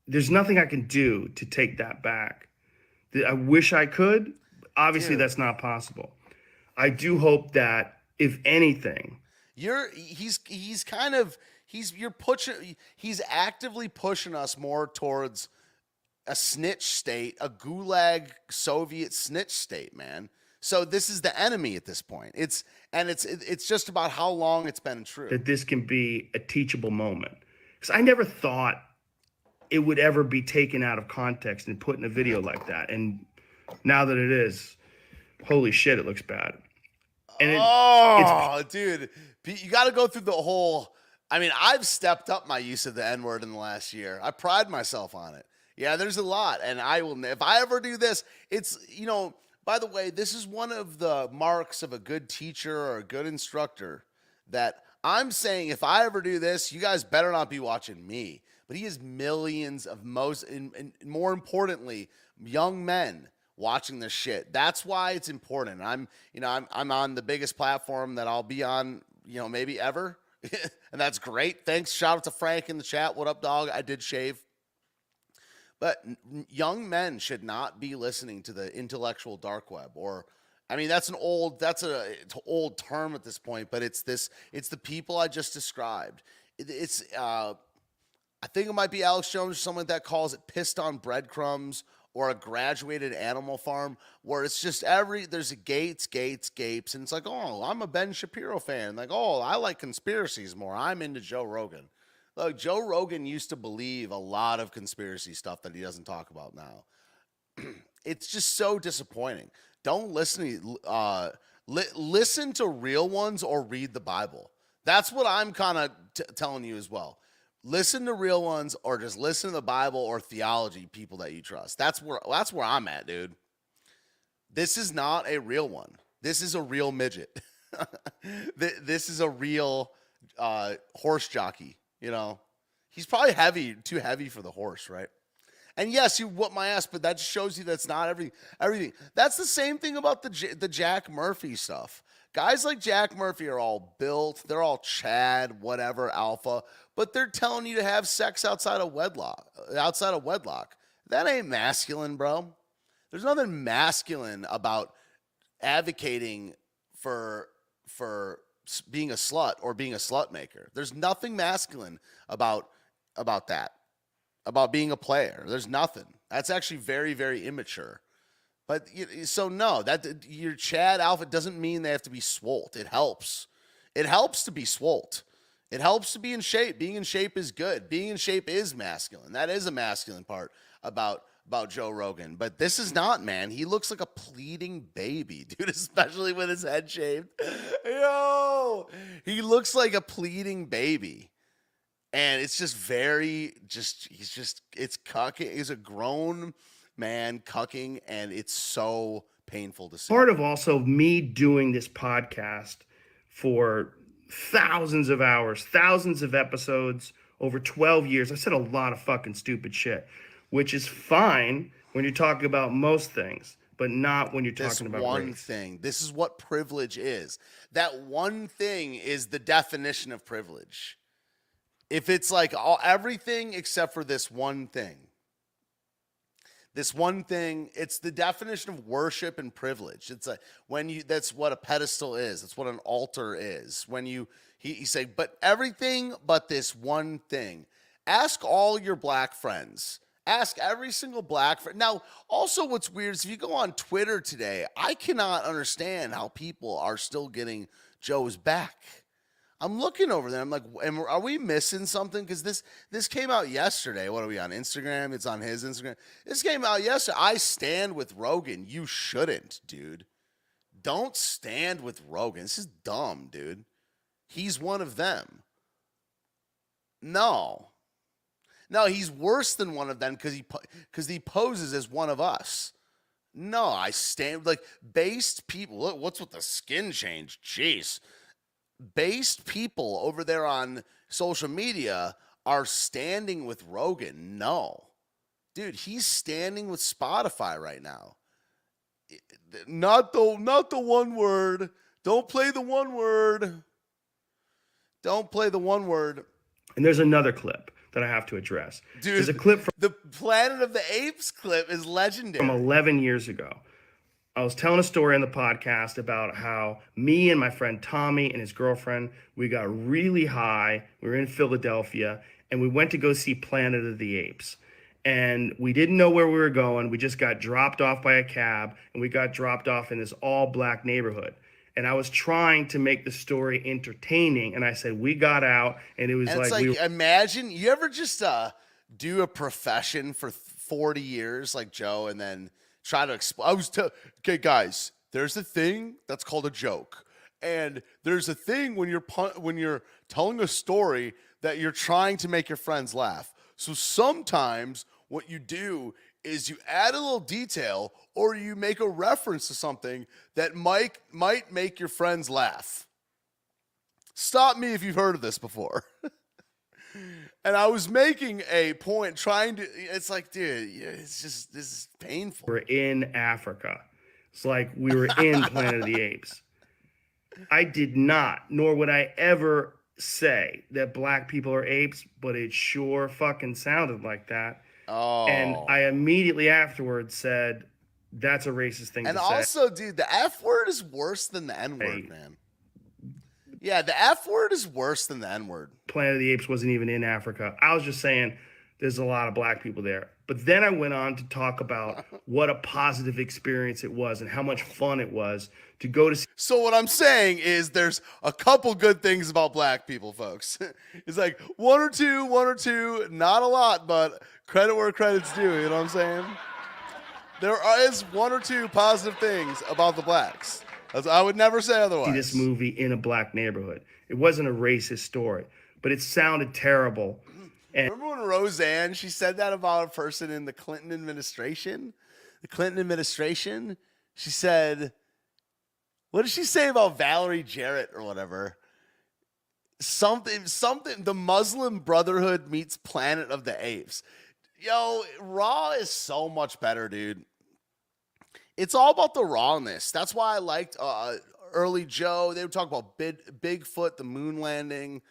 there's nothing I can do to take that back. I wish I could. Obviously, Dude. that's not possible. I do hope that, if anything, You're he's he's kind of he's you're pushing he's actively pushing us more towards a snitch state, a gulag Soviet snitch state, man. So this is the enemy at this point. It's and it's it's just about how long it's been true. that this can be a teachable moment. Because I never thought it would ever be taken out of context and put in a video like that. And now that it is, holy shit, it looks bad. And it, oh, dude, you got to go through the whole. I mean, I've stepped up my use of the N word in the last year. I pride myself on it. Yeah, there's a lot, and I will. If I ever do this, it's you know. By the way, this is one of the marks of a good teacher or a good instructor. That I'm saying, if I ever do this, you guys better not be watching me. But he has millions of most, and, and more importantly, young men watching this shit. That's why it's important. I'm, you know, I'm I'm on the biggest platform that I'll be on, you know, maybe ever. [laughs] and that's great. Thanks. Shout out to Frank in the chat. What up, dog? I did shave. But young men should not be listening to the intellectual dark web or I mean that's an old that's a old term at this point, but it's this it's the people I just described. It- it's uh I think it might be Alex Jones or someone that calls it pissed on breadcrumbs or a graduated animal farm where it's just every there's gates, gates, gapes, and it's like, oh, I'm a Ben Shapiro fan. Like, oh, I like conspiracies more. I'm into Joe Rogan. Look, Joe Rogan used to believe a lot of conspiracy stuff that he doesn't talk about now. [clears throat] it's just so disappointing. Don't listen to uh, li- listen to real ones or read the Bible. That's what I'm kind of t- telling you as well. Listen to real ones or just listen to the Bible or theology people that you trust. That's where that's where I'm at, dude. This is not a real one. This is a real midget. [laughs] This is a real uh, horse jockey. You know, he's probably heavy, too heavy for the horse, right? And yes, you whoop my ass, but that shows you that's not every everything. That's the same thing about the J- the Jack Murphy stuff. Guys like Jack Murphy are all built, they're all Chad, whatever, alpha, but they're telling you to have sex outside of wedlock. Outside of wedlock, that ain't masculine, bro. There's nothing masculine about advocating for for being a slut or being a slut maker. There's nothing masculine about about that. About being a player. There's nothing. That's actually very very immature. But so no, that your Chad outfit doesn't mean they have to be swolled. It helps. It helps to be swolled. It helps to be in shape. Being in shape is good. Being in shape is masculine. That is a masculine part about about Joe Rogan. But this is not, man. He looks like a pleading baby, [laughs] dude, especially with his head shaved. Yo, he looks like a pleading baby. And it's just very, just, he's just, it's cucking. He's a grown man cucking, and it's so painful to see. Part of also me doing this podcast for thousands of hours, thousands of episodes over 12 years. I said a lot of fucking stupid shit which is fine when you're talking about most things, but not when you're talking this about one race. thing. This is what privilege is. That one thing is the definition of privilege. If it's like all everything except for this one thing, this one thing, it's the definition of worship and privilege. It's a when you that's what a pedestal is. That's what an altar is. When you he, he say, but everything but this one thing. Ask all your black friends Ask every single black friend. Now, also, what's weird is if you go on Twitter today, I cannot understand how people are still getting Joe's back. I'm looking over there. I'm like, are we missing something? Because this this came out yesterday. What are we on Instagram? It's on his Instagram. This came out yesterday. I stand with Rogan. You shouldn't, dude. Don't stand with Rogan. This is dumb, dude. He's one of them. No. No, he's worse than one of them because he because he poses as one of us. No, I stand like based people. What's with the skin change? Jeez, based people over there on social media are standing with Rogan. No, dude, he's standing with Spotify right now. Not the not the one word. Don't play the one word. Don't play the one word. And there's another clip that I have to address. Dude, There's a clip from the Planet of the Apes clip is legendary. From 11 years ago. I was telling a story on the podcast about how me and my friend Tommy and his girlfriend, we got really high. We were in Philadelphia and we went to go see Planet of the Apes. And we didn't know where we were going. We just got dropped off by a cab and we got dropped off in this all black neighborhood and I was trying to make the story entertaining. And I said, we got out, and it was and like, like we imagine you ever just uh, do a profession for 40 years like Joe and then try to explain. I was, t- okay, guys, there's a thing that's called a joke. And there's a thing when you're pun- when you're telling a story that you're trying to make your friends laugh. So sometimes what you do is you add a little detail or you make a reference to something that might might make your friends laugh. Stop me if you've heard of this before. [laughs] and I was making a point trying to it's like dude, it's just this is painful. We're in Africa. It's like we were in Planet of the [laughs] Apes. I did not, nor would I ever say that black people are apes, but it sure fucking sounded like that. Oh. And I immediately afterwards said, that's a racist thing and to say. And also, dude, the F word is worse than the N word, hey. man. Yeah, the F word is worse than the N word. Planet of the Apes wasn't even in Africa. I was just saying there's a lot of black people there. But then I went on to talk about [laughs] what a positive experience it was and how much fun it was to go to see. So what I'm saying is there's a couple good things about black people, folks. [laughs] it's like one or two, one or two, not a lot, but credit where credit's due, you know what I'm saying? There is one or two positive things about the blacks. I would never say otherwise. See this movie in a black neighborhood. It wasn't a racist story, but it sounded terrible and Remember when Roseanne she said that about a person in the Clinton administration? The Clinton administration. She said, "What did she say about Valerie Jarrett or whatever?" Something, something. The Muslim Brotherhood meets Planet of the Apes. Yo, Raw is so much better, dude. It's all about the rawness. That's why I liked uh, early Joe. They would talk about Big, Bigfoot, the moon landing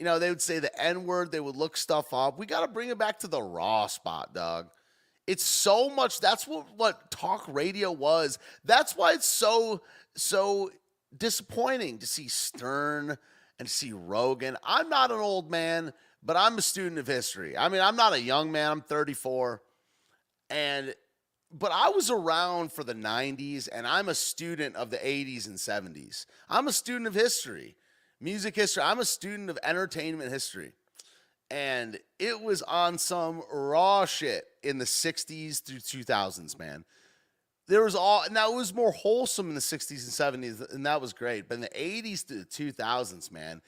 you know, they would say the N word, they would look stuff up. We got to bring it back to the raw spot, dog. It's so much. That's what what talk radio was. That's why it's so so disappointing to see Stern and see Rogan. I'm not an old man, but I'm a student of history. I mean, I'm not a young man. I'm 34, and but I was around for the 90s, and I'm a student of the 80s and 70s. I'm a student of history, music history. I'm a student of entertainment history and it was on some raw shit in the 60s through 2000s, man. There was all now it was more wholesome in the 60s and 70s, and that was great. But in the 80s to the 2000s, man,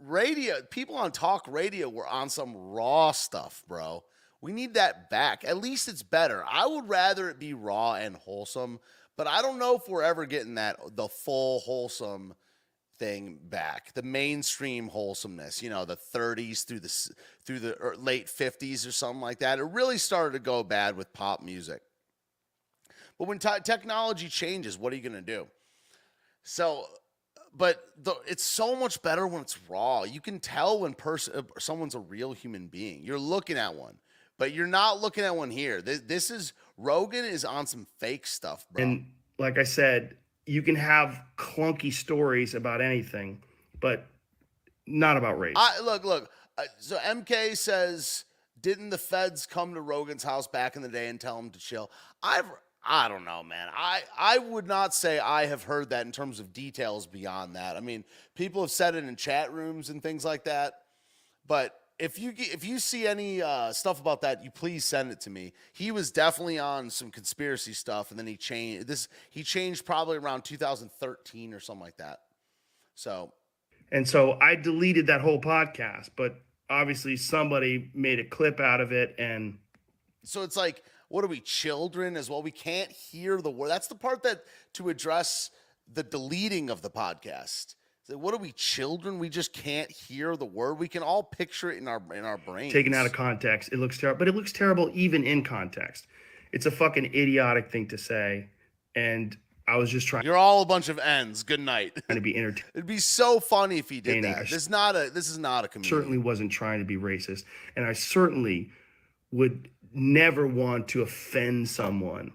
radio people on talk radio were on some raw stuff, bro. We need that back. At least it's better. I would rather it be raw and wholesome, but I don't know if we're ever getting that the full wholesome thing back. The mainstream wholesomeness you know the 30s through the through the er, late 50s or something like that. It really started to go bad with pop music. But when t- technology changes what are you going to do? So but the, it's so much better when it's raw. You can tell when person uh, someone's a real human being. You're looking at one but you're not looking at one here this, this is rogan is on some fake stuff bro and like i said you can have clunky stories about anything, but not about race. I, look, look. Uh, so MK says, didn't the feds come to Rogan's house back in the day and tell him to chill? I've I don't know, man. I I would not say I have heard that in terms of details beyond that. I mean, people have said it in chat rooms and things like that, but if you if you see any uh, stuff about that, you please send it to me. He was definitely on some conspiracy stuff, and then he changed this. He changed probably around 2013 or something like that. So, and so I deleted that whole podcast, but obviously somebody made a clip out of it, and so it's like, what are we children as well? We can't hear the word. That's the part that to address the deleting of the podcast what are we children? We just can't hear the word. We can all picture it in our in our brains. Taken out of context, it looks terrible, but it looks terrible even in context. It's a fucking idiotic thing to say, and I was just trying. You're all a bunch of ends. Good night. Trying to be entertaining. [laughs] It'd be so funny if he did that. This is not a. This is not a comedian. Certainly wasn't trying to be racist, and I certainly would never want to offend someone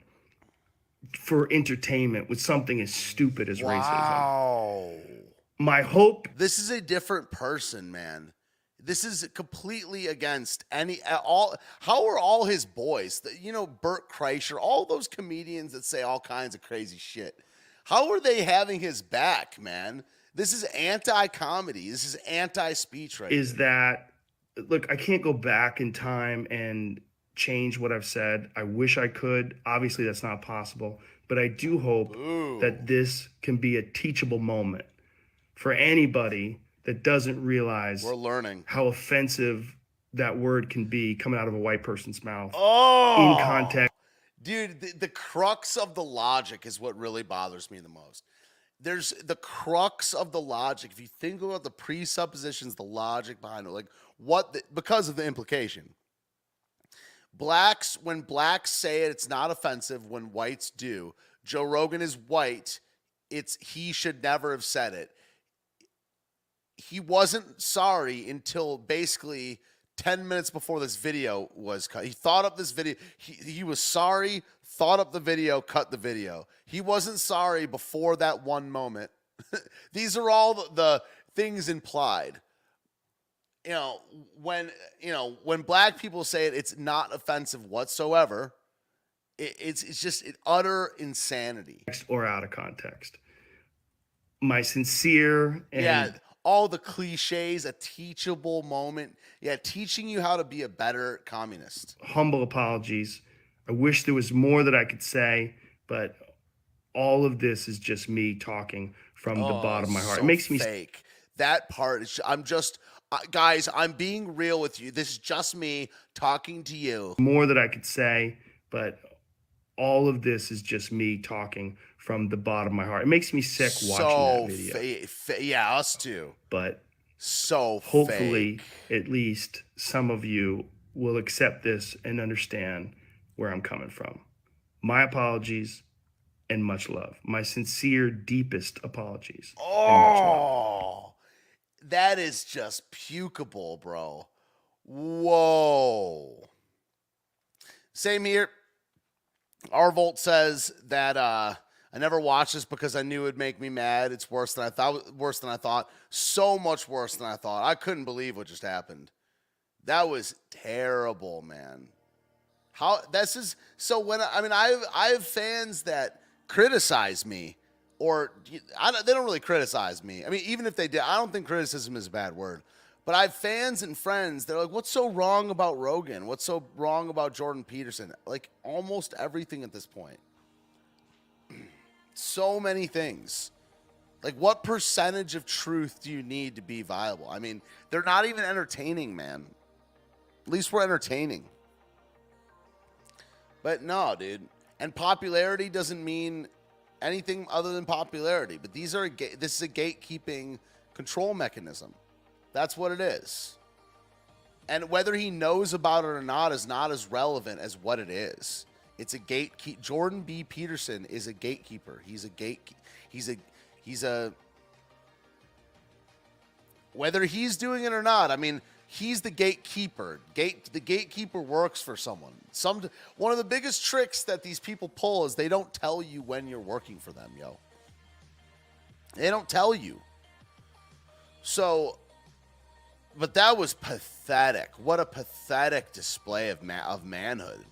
for entertainment with something as stupid as wow. racism my hope. This is a different person man. This is completely against any all how are all his boys you know bert kreischer all those comedians that say all kinds of crazy shit how are they having his back man? This is anti-comedy. This is anti-speech right is that look i can't go back in time and change what i've said. I wish i could. Obviously that's not possible. But i do hope Ooh. that this can be a teachable moment for anybody that doesn't realize we're learning how offensive that word can be coming out of a white person's mouth oh, in context. Dude, the, the crux of the logic is what really bothers me the most. There's the crux of the logic. If you think about the presuppositions, the logic behind it, like what, the, because of the implication. Blacks, when blacks say it, it's not offensive. When whites do, Joe Rogan is white. It's he should never have said it he wasn't sorry until basically 10 minutes before this video was cut. He thought up this video. He, he was sorry, thought up the video, cut the video. He wasn't sorry before that one moment. [laughs] These are all the, the things implied. You know, when you know when black people say it, it's not offensive whatsoever. It, it's it's just utter insanity. Or out of context. My sincere and yeah all the cliches, a teachable moment. Yeah, teaching you how to be a better communist. Humble apologies. I wish there was more that I could say, but all of this is just me talking from oh, the bottom of my heart. So it makes me fake. That part is I'm just uh, guys, I'm being real with you. This is just me talking to you. More that I could say, but all of this is just me talking from the bottom of my heart. It makes me sick watching so that video. Fa- fa- yeah, us too. But so hopefully, fake. at least some of you will accept this and understand where I'm coming from. My apologies and much love. My sincere, deepest apologies. Oh, that is just pukeable, bro. Whoa. Same here. Our Arvolt says that uh, I never watched this because I knew it would make me mad. It's worse than I thought. Worse than I thought. So much worse than I thought. I couldn't believe what just happened. That was terrible, man. How this is so when I mean I I have fans that criticize me or I, they don't really criticize me. I mean even if they did, I don't think criticism is a bad word. But I have fans and friends. They're like, "What's so wrong about Rogan? What's so wrong about Jordan Peterson?" Like almost everything at this point. So many things. Like, what percentage of truth do you need to be viable? I mean, they're not even entertaining, man. At least we're entertaining. But no, dude. And popularity doesn't mean anything other than popularity. But these are ga- this is a gatekeeping control mechanism. That's what it is. And whether he knows about it or not is not as relevant as what it is. It's a gatekeep. Jordan B. Peterson is a gatekeeper. He's a gate. He's a he's a. Whether he's doing it or not, I mean, he's the gatekeeper. Gate the gatekeeper works for someone. Some one of the biggest tricks that these people pull is they don't tell you when you're working for them, yo. They don't tell you. So but that was pathetic. What a pathetic display of ma- of manhood.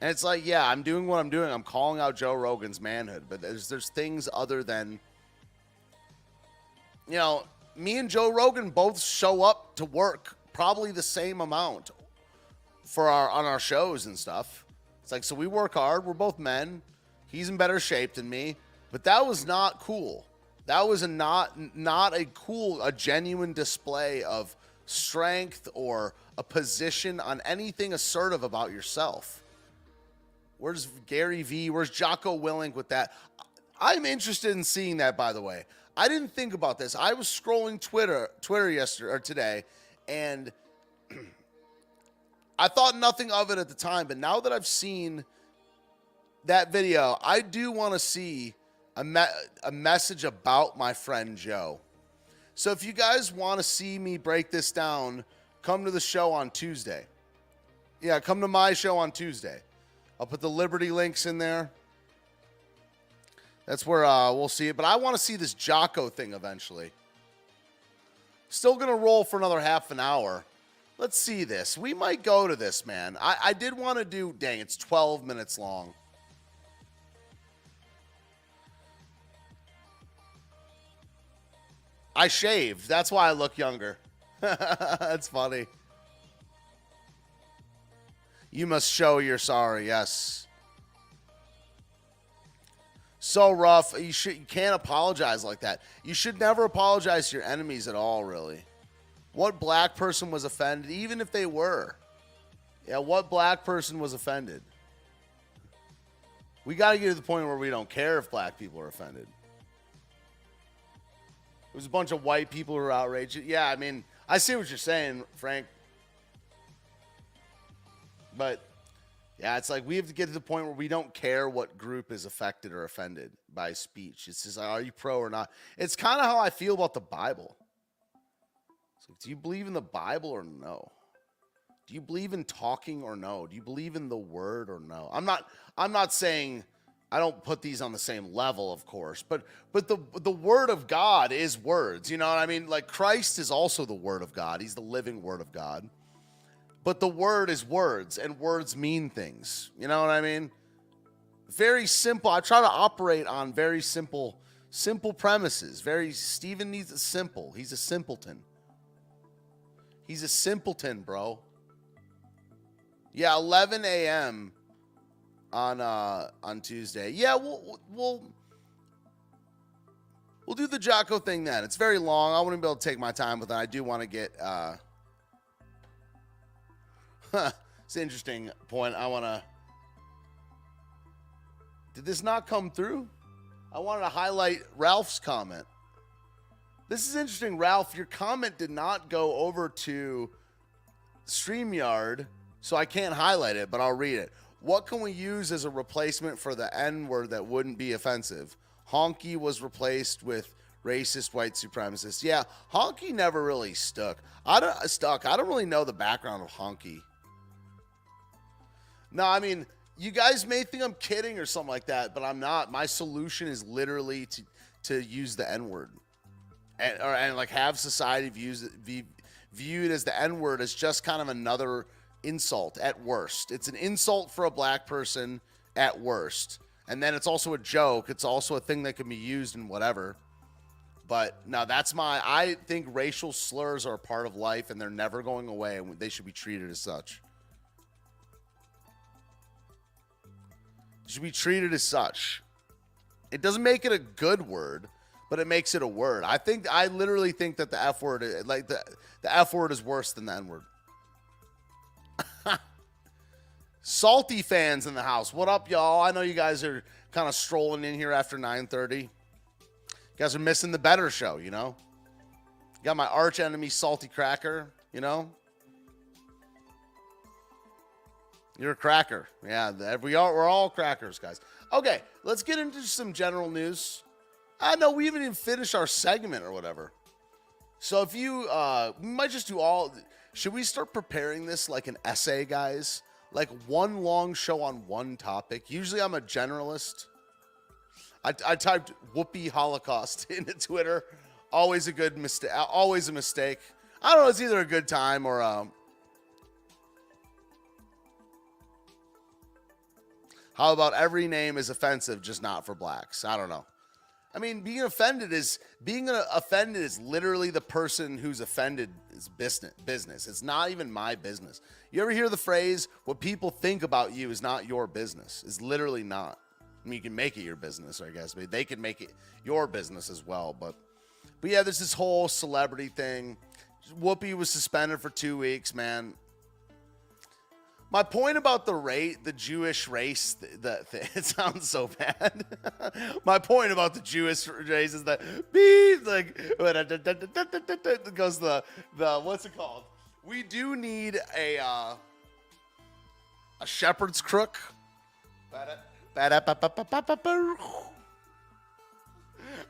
And it's like, yeah, I'm doing what I'm doing. I'm calling out Joe Rogan's manhood, but there's there's things other than you know, me and Joe Rogan both show up to work probably the same amount for our on our shows and stuff. It's like so we work hard. We're both men. He's in better shape than me, but that was not cool. That was a not not a cool, a genuine display of strength or a position on anything assertive about yourself. Where's Gary Vee? Where's Jocko Willink with that? I'm interested in seeing that. By the way, I didn't think about this. I was scrolling Twitter Twitter yesterday or today, and [clears throat] I thought nothing of it at the time. But now that I've seen that video, I do want to see a, me- a message about my friend Joe. So if you guys want to see me break this down, come to the show on Tuesday. Yeah, come to my show on Tuesday. I'll put the Liberty links in there. That's where uh, we'll see it. But I want to see this Jocko thing eventually. Still going to roll for another half an hour. Let's see this. We might go to this, man. I, I did want to do, dang, it's 12 minutes long. I shaved. That's why I look younger. [laughs] That's funny. You must show you're sorry. Yes. So rough. You should you can't apologize like that. You should never apologize to your enemies at all, really. What black person was offended, even if they were? Yeah, what black person was offended? We got to get to the point where we don't care if black people are offended. It was a bunch of white people who were outraged. Yeah, I mean, I see what you're saying, Frank. But yeah, it's like we have to get to the point where we don't care what group is affected or offended by speech. It's just, like, are you pro or not? It's kind of how I feel about the Bible. Do you believe in the Bible or no? Do you believe in talking or no? Do you believe in the word or no? I'm not. I'm not saying I don't put these on the same level, of course, but but the the word of God is words. You know what I mean? Like Christ is also the word of God. He's the living word of God. But the word is words, and words mean things. You know what I mean? Very simple. I try to operate on very simple simple premises. Very Stephen needs a simple. He's a simpleton. He's a simpleton, bro. Yeah, 11 a.m on uh on Tuesday. Yeah, we'll we'll we'll do the Jocko thing then. It's very long. I wouldn't be able to take my time with it. I do want to get uh [laughs] it's an interesting point. I want to Did this not come through? I wanted to highlight Ralph's comment. This is interesting, Ralph. Your comment did not go over to StreamYard, so I can't highlight it, but I'll read it. What can we use as a replacement for the N word that wouldn't be offensive? Honky was replaced with racist white supremacist. Yeah, honky never really stuck. I don't stuck. I don't really know the background of honky. No, I mean, you guys may think I'm kidding or something like that, but I'm not. My solution is literally to to use the N word, and or and like have society views view, viewed as the N word as just kind of another insult at worst. It's an insult for a black person at worst, and then it's also a joke. It's also a thing that can be used in whatever. But now that's my. I think racial slurs are a part of life, and they're never going away, and they should be treated as such. Should be treated as such. It doesn't make it a good word, but it makes it a word. I think I literally think that the F word, like the the F word, is worse than the N word. [laughs] Salty fans in the house, what up, y'all? I know you guys are kind of strolling in here after 9:30. You guys are missing the better show, you know. Got my arch enemy, Salty Cracker, you know. You're a cracker. Yeah, we are. We're all crackers, guys. Okay, let's get into some general news. I know we haven't even finished our segment or whatever. So if you, uh, we might just do all. Should we start preparing this like an essay, guys? Like one long show on one topic. Usually, I'm a generalist. I, I typed "Whoopi Holocaust" [laughs] into Twitter. Always a good mistake. Always a mistake. I don't know. It's either a good time or um, How about every name is offensive, just not for blacks? I don't know. I mean, being offended is being offended is literally the person who's offended is business. Business. It's not even my business. You ever hear the phrase "What people think about you is not your business"? It's literally not. I mean, you can make it your business, I guess, but they can make it your business as well. But, but yeah, there's this whole celebrity thing. Whoopi was suspended for two weeks, man. My point about the rate, the Jewish race, the, the, [laughs] it sounds so bad. [laughs] My point about the Jewish race is that beep, like goes the the what's it called? We do need a uh, a shepherd's crook.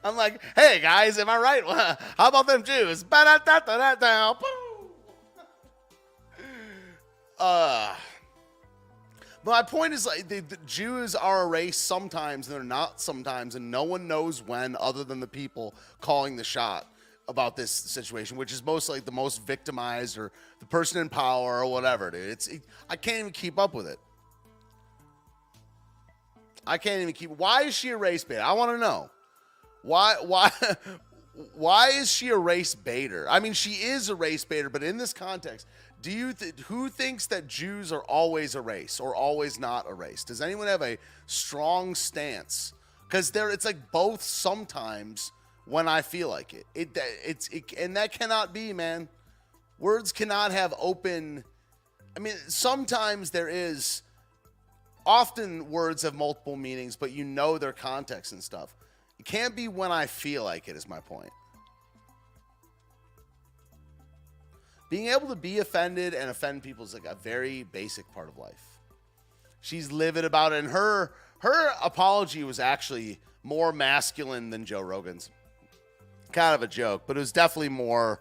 I'm like, hey guys, am I right? [laughs] How about them Jews? Uh, my point is like the, the, Jews are a race sometimes and they're not sometimes, and no one knows when other than the people calling the shot about this situation, which is most like the most victimized or the person in power or whatever. Dude, it's it, I can't even keep up with it. I can't even keep. Why is she a race baiter? I want to know. Why? Why? [laughs] Why is she a race baiter? I mean, she is a race baiter, but in this context, do you th- who thinks that Jews are always a race or always not a race? Does anyone have a strong stance? Because there, it's like both sometimes when I feel like it. It it's it, and that cannot be, man. Words cannot have open. I mean, sometimes there is. Often words have multiple meanings, but you know their context and stuff. It can't be when I feel like it. Is my point. Being able to be offended and offend people is like a very basic part of life. She's livid about it, and her her apology was actually more masculine than Joe Rogan's. Kind of a joke, but it was definitely more.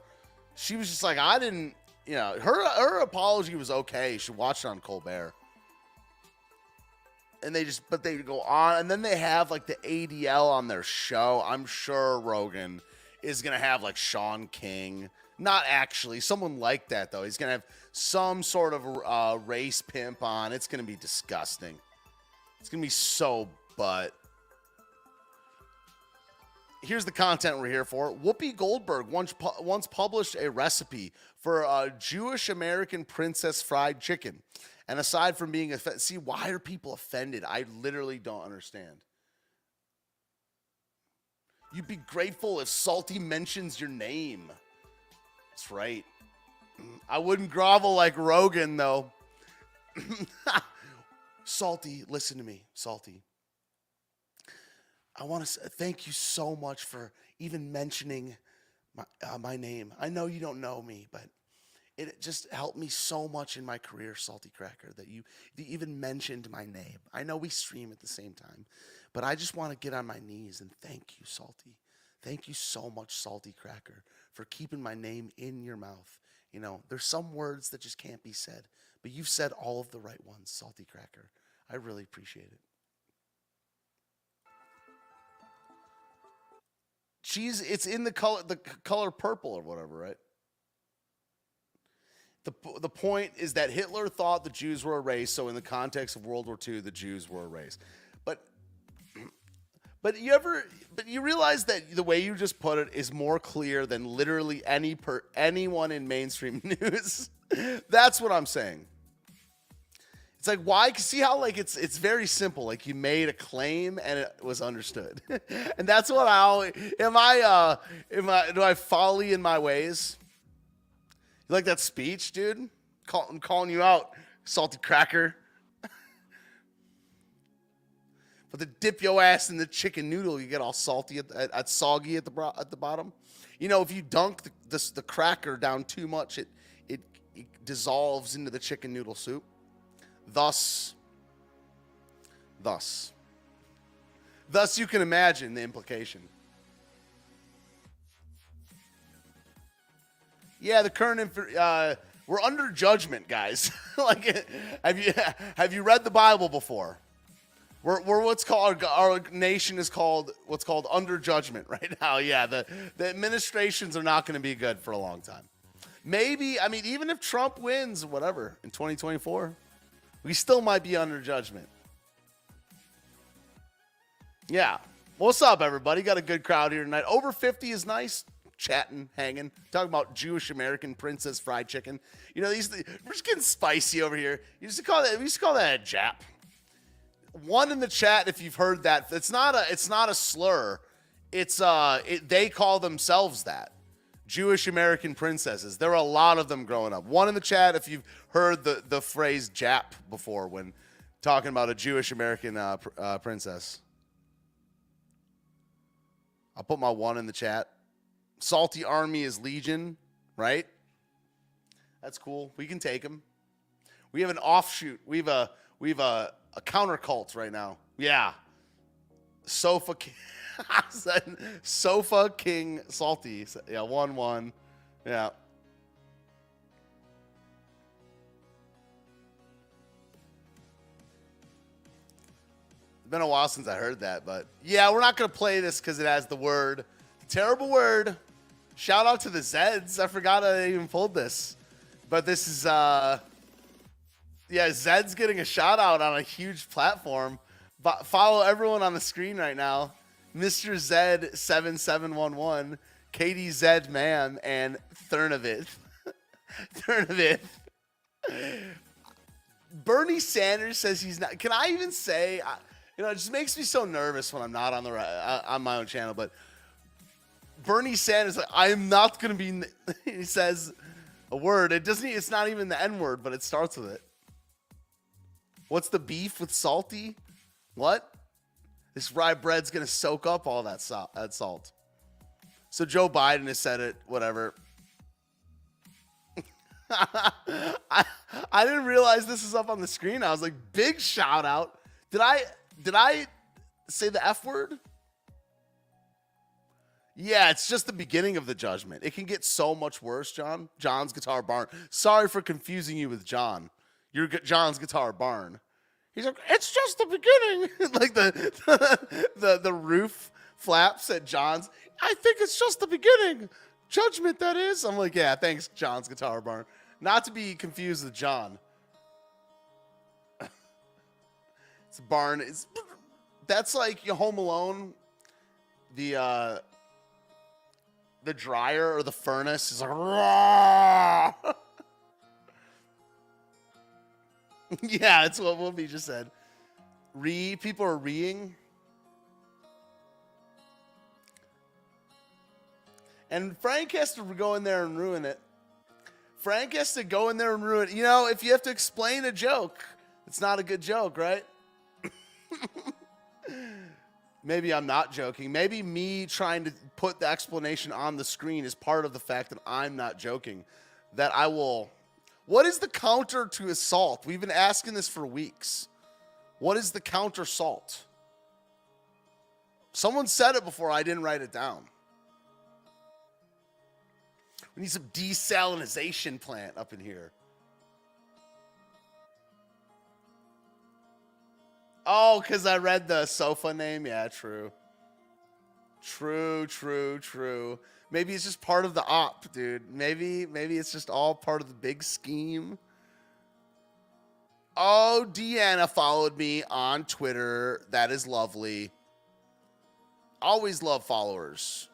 She was just like, I didn't, you know, her her apology was okay. She watched it on Colbert, and they just, but they go on, and then they have like the ADL on their show. I'm sure Rogan is gonna have like Shaun King not actually. Someone like that, though. He's going to have some sort of uh, race pimp on. It's going to be disgusting. It's going to be so butt. Here's the content we're here for. Whoopi Goldberg once, pu- once published a recipe for a Jewish American princess fried chicken. And aside from being offended, see, why are people offended? I literally don't understand. You'd be grateful if Salty mentions your name. That's right. I wouldn't grovel like Rogan, though. [laughs] Salty, listen to me, Salty. I want to thank you so much for even mentioning my, uh, my name. I know you don't know me, but it just helped me so much in my career, Salty Cracker, that you, you even mentioned my name. I know we stream at the same time, but I just want to get on my knees and thank you, Salty. Thank you so much, Salty Cracker, for keeping my name in your mouth. You know, there's some words that just can't be said, but you've said all of the right ones, Salty Cracker. I really appreciate it. She's it's in the color the color purple or whatever, right? The, the point is that Hitler thought the Jews were a race, so in the context of World War II, the Jews were a race. But you ever but you realize that the way you just put it is more clear than literally any per anyone in mainstream [laughs] news. That's what I'm saying. It's like why? See how like it's it's very simple. Like you made a claim and it was understood, [laughs] and that's what I am. I uh, am I do I folly in my ways? You like that speech, dude? Call, I'm calling you out, salty cracker. But to dip your ass in the chicken noodle, you get all salty at, at, at soggy at the bro- at the bottom. You know, if you dunk the, the, the cracker down too much, it, it it dissolves into the chicken noodle soup. Thus, thus, thus, you can imagine the implication. Yeah, the current uh, we're under judgment, guys. [laughs] like, have you have you read the Bible before? We're, we're what's called our, our nation is called what's called under judgment [laughs] right now. Yeah, the the administrations are not going to be good for a long time. Maybe I mean even if Trump wins, whatever in 2024, we still might be under judgment. Yeah. What's up, everybody? Got a good crowd here tonight. Over 50 is nice chatting, hanging, talking about Jewish American princess fried chicken. You know, these we're just getting spicy over here. You used to call that we used to call that a Jap. One in the chat if you've heard that. It's not a it's not a slur. It's uh it, they call themselves that. Jewish American princesses. There are a lot of them growing up. One in the chat if you've heard the the phrase Jap before when talking about a Jewish American uh, pr- uh, princess. I'll put my one in the chat. Salty Army is Legion, right? That's cool. We can take them. We have an offshoot. We have a we have a, a counter cult right now. Yeah. Sofa King. [laughs] Sofa King Salty. Yeah, one one. Yeah. It's been a while since I heard that, but yeah, we're not gonna play this because it has the word terrible word. Shout out to the Zeds. I forgot I even pulled this, but this is uh, yeah, Zed's getting a shout out on a huge platform. But follow everyone on the screen right now, Mr. Zed seven seven one one, Katie Zed Man, and Thurnavith. [laughs] Thurnavith. Bernie Sanders says he's not. Can I even say? You know, it just makes me so nervous when I'm not on the uh, on my own channel. But Bernie Sanders, I am not going to be. [laughs] He says a word. It doesn't. It's not even the N word, but it starts with it. What's the beef with salty? What? This rye bread's to soak up all that salt. That salt. So Joe Biden has said it. Whatever. [laughs] I, I didn't realize this is up on the screen. I was like, big shout out. Did I did I say the F word? Yeah, it's just the beginning of the judgment. It can get so much worse, John. John's Guitar Barn. Sorry for confusing you with John. You're John's Guitar Barn. He's like, it's just the beginning. [laughs] like the, the [laughs] the the roof flaps at John's. I think it's just the beginning. Judgment that is. I'm like, yeah, thanks, John's Guitar Barn. Not to be confused with John. [laughs] it's barn. It's that's like your Home Alone. The uh the dryer or the furnace is like [laughs] yeah, it's what Wolfie just said. Re people are reeing. And Frank has to go in there and ruin it. Frank has to go in there and ruin it. You know, if you have to explain a joke, it's not a good joke, right? [laughs] Maybe I'm not joking. Maybe me trying to put the explanation on the screen is part of the fact that I'm not joking. That I will. What is the counter to assault? We've been asking this for weeks. What is the counter salt? Someone said it before, I didn't write it down. We need some desalinization plant up in here. Oh, because I read the sofa name. Yeah, true. True, true, true. Maybe it's just part of the op, dude. Maybe, maybe it's just all part of the big scheme. Oh, Deanna followed me on Twitter. That is lovely. Always love followers.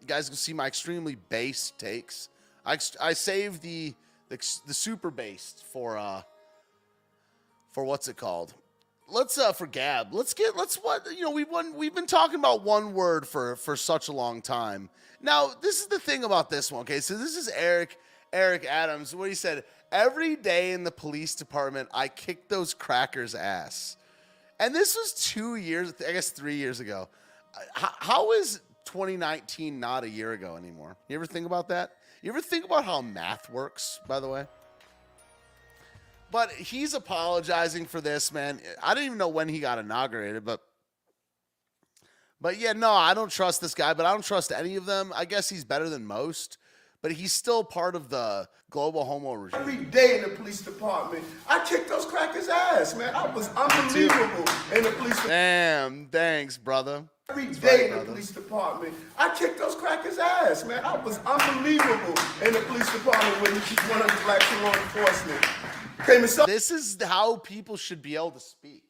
You guys can see my extremely base takes. I, I saved the, the the super based for uh for what's it called? Let's uh for Gab. Let's get let's what you know we've won, we've been talking about one word for for such a long time. Now this is the thing about this one. Okay, so this is Eric Eric Adams. What he said every day in the police department, I kicked those crackers' ass. And this was two years, I guess three years ago. How, how is 2019 not a year ago anymore? You ever think about that? You ever think about how math works, by the way? But he's apologizing for this, man. I didn't even know when he got inaugurated, but but yeah, no, I don't trust this guy, but I don't trust any of them. I guess he's better than most but he's still part of the global homo regime. Every day in the police department, I kicked those crackers' ass, man. I was unbelievable in the police department. Damn, thanks, brother. Every That's day right, in the brother. police department, I kicked those crackers' ass, man. I was unbelievable in the police department when one of the black law enforcement came and saw. This is how people should be able to speak.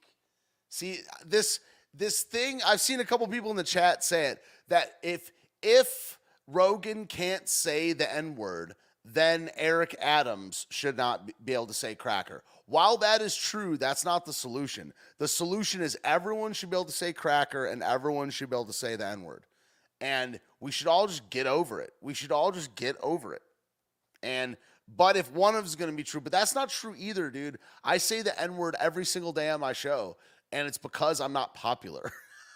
See, this this thing I've seen a couple people in the chat say it that if if Rogan can't say the N word, then Eric Adams should not be able to say cracker. While that is true, that's not the solution. The solution is everyone should be able to say cracker and everyone should be able to say the N word. And we should all just get over it. We should all just get over it. And but if one of is going to be true, but that's not true either, dude. I say the N word every single day on my show, and it's because I'm not popular.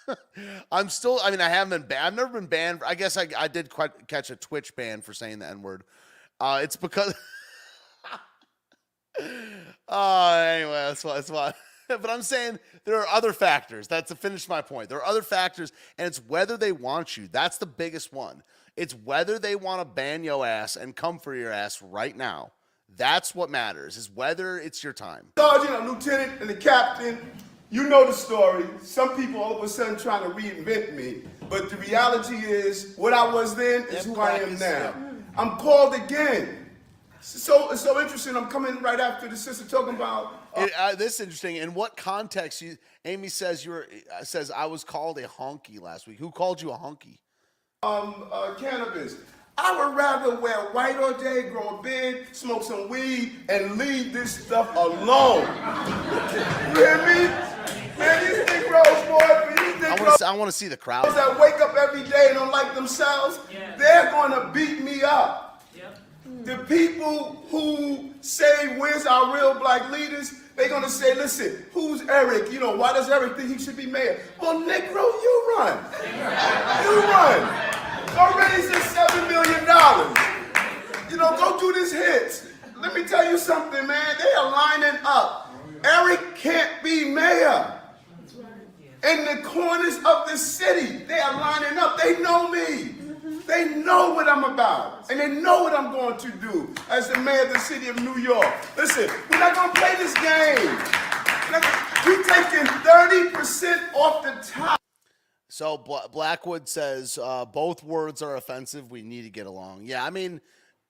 [laughs] I'm still. I mean, I haven't been banned. I've never been banned. I guess I, I did quite catch a Twitch ban for saying the N word. Uh, it's because. [laughs] Uh, anyway, that's why. That's why. [laughs] but I'm saying there are other factors. That's to finish my point. There are other factors, and it's whether they want you. That's the biggest one. It's whether they want to ban your ass and come for your ass right now. That's what matters. Is whether it's your time. Sergeant, a lieutenant, and the captain you know the story. Some people all of a sudden trying to reinvent me. But the reality is, what I was then is who I am now. I'm called again. So it's so interesting. I'm coming right after the sister talking about. Uh, it, uh, this is interesting. In what context? You, Amy says you were uh, says I was called a honky last week. Who called you a honky? Um, uh, cannabis. I would rather wear white all day, grow a beard, smoke some weed, and leave this stuff alone. you hear me? Man, these Negroes, boy, these Negroes I want to see the crowd. that wake up every day and don't like themselves, yeah. they're going to beat me up. Yep. The people who say, where's our real black leaders? They're to say, listen, who's Eric? You know, why does Eric think he should be mayor? Well, Negro, you run. you run. Go raise this $7 million. You know, go do this hits. Let me tell you something, man. They are lining up. Eric can't be mayor. In the corners of the city, they are lining up. They know me. They know what I'm about. And they know what I'm going to do as the mayor of the city of New York. Listen, we're not going to play this game. We're taking 30% off the top. So Blackwood says uh, both words are offensive. We need to get along. Yeah, I mean,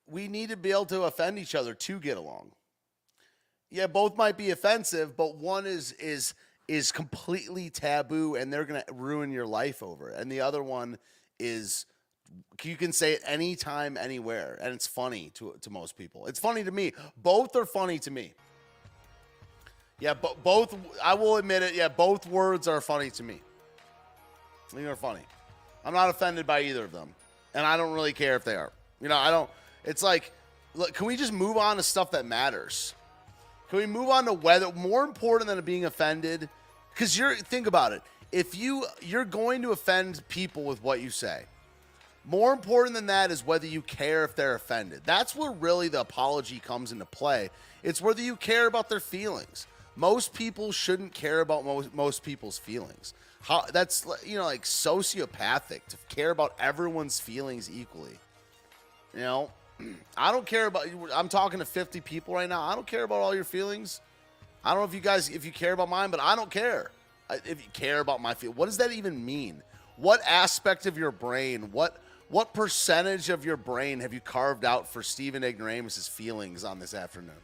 we need to be able to offend each other to get along. Yeah, both might be offensive, but one is is is completely taboo, and they're gonna ruin your life over it. And the other one is you can say it anytime, anywhere, and it's funny to to most people. It's funny to me. Both are funny to me. Yeah, but both. I will admit it. Yeah, both words are funny to me. They are funny. I'm not offended by either of them, and I don't really care if they are. You know, I don't. It's like, look, can we just move on to stuff that matters? Can we move on to whether more important than being offended? Because you're think about it. If you you're going to offend people with what you say, more important than that is whether you care if they're offended. That's where really the apology comes into play. It's whether you care about their feelings. Most people shouldn't care about most, most people's feelings. How that's you know like sociopathic to care about everyone's feelings equally. You know, [clears throat] I don't care about. I'm talking to 50 people right now. I don't care about all your feelings. I don't know if you guys if you care about mine, but I don't care. If you care about my feel, what does that even mean? What aspect of your brain, what what percentage of your brain have you carved out for Stephen Ignoramus's feelings on this afternoon?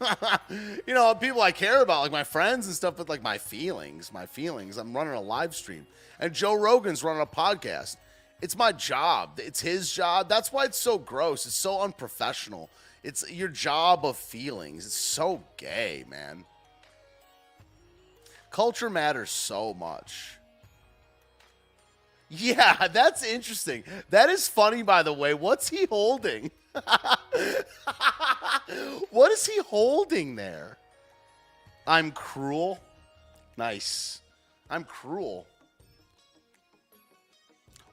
[laughs] you know, people I care about, like my friends and stuff, but like my feelings, my feelings. I'm running a live stream, and Joe Rogan's running a podcast. It's my job. It's his job. That's why it's so gross. It's so unprofessional. It's your job of feelings. It's so gay, man. Culture matters so much. Yeah, that's interesting. That is funny, by the way. What's he holding? [laughs] what is he holding there? I'm cruel. Nice. I'm cruel.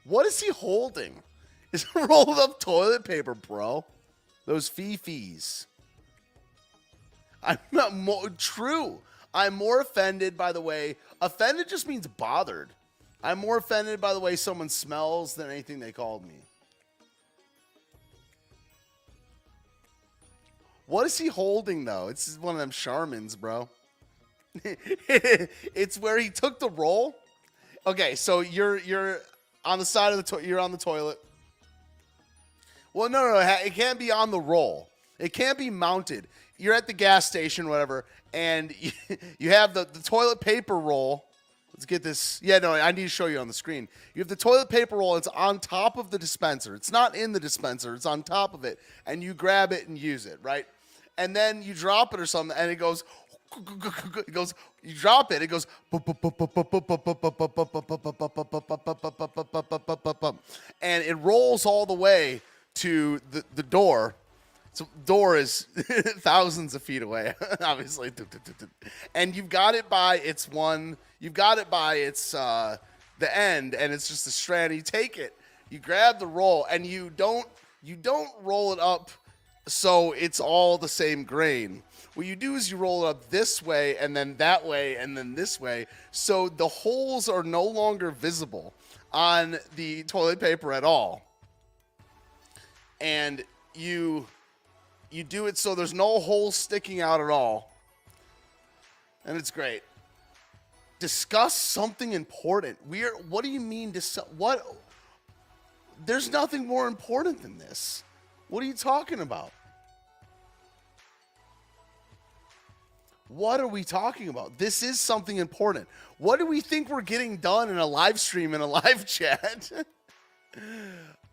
What is he holding? [laughs] Is rolled up toilet paper, bro? Those fifis. I'm not more true. I'm more offended by the way offended just means bothered. I'm more offended by the way someone smells than anything they called me. What is he holding though? It's one of them Charmins, bro. [laughs] it's where he took the roll. Okay, so you're you're on the side of the to- you're on the toilet. Well, no, no, no, it can't be on the roll. It can't be mounted. You're at the gas station, whatever, and you, [laughs] you have the, the toilet paper roll. Let's get this. Yeah, no, I need to show you on the screen. You have the toilet paper roll. It's on top of the dispenser. It's not in the dispenser. It's on top of it, and you grab it and use it, right? And then you drop it or something, and it goes. [laughs] It goes. You drop it. It goes. [laughs] And it rolls all the way to the, the door. So door is [laughs] thousands of feet away, obviously. And you've got it by its one. You've got it by its uh, the end, and it's just a strand. You take it, you grab the roll, and you don't you don't roll it up so it's all the same grain. What you do is you roll it up this way, and then that way, and then this way, so the holes are no longer visible on the toilet paper at all. And you you do it so there's no holes sticking out at all. And it's great. Discuss something important. We're what do you mean dis- what There's nothing more important than this. What are you talking about? What are we talking about? This is something important. What do we think we're getting done in a live stream in a [laughs] live chat?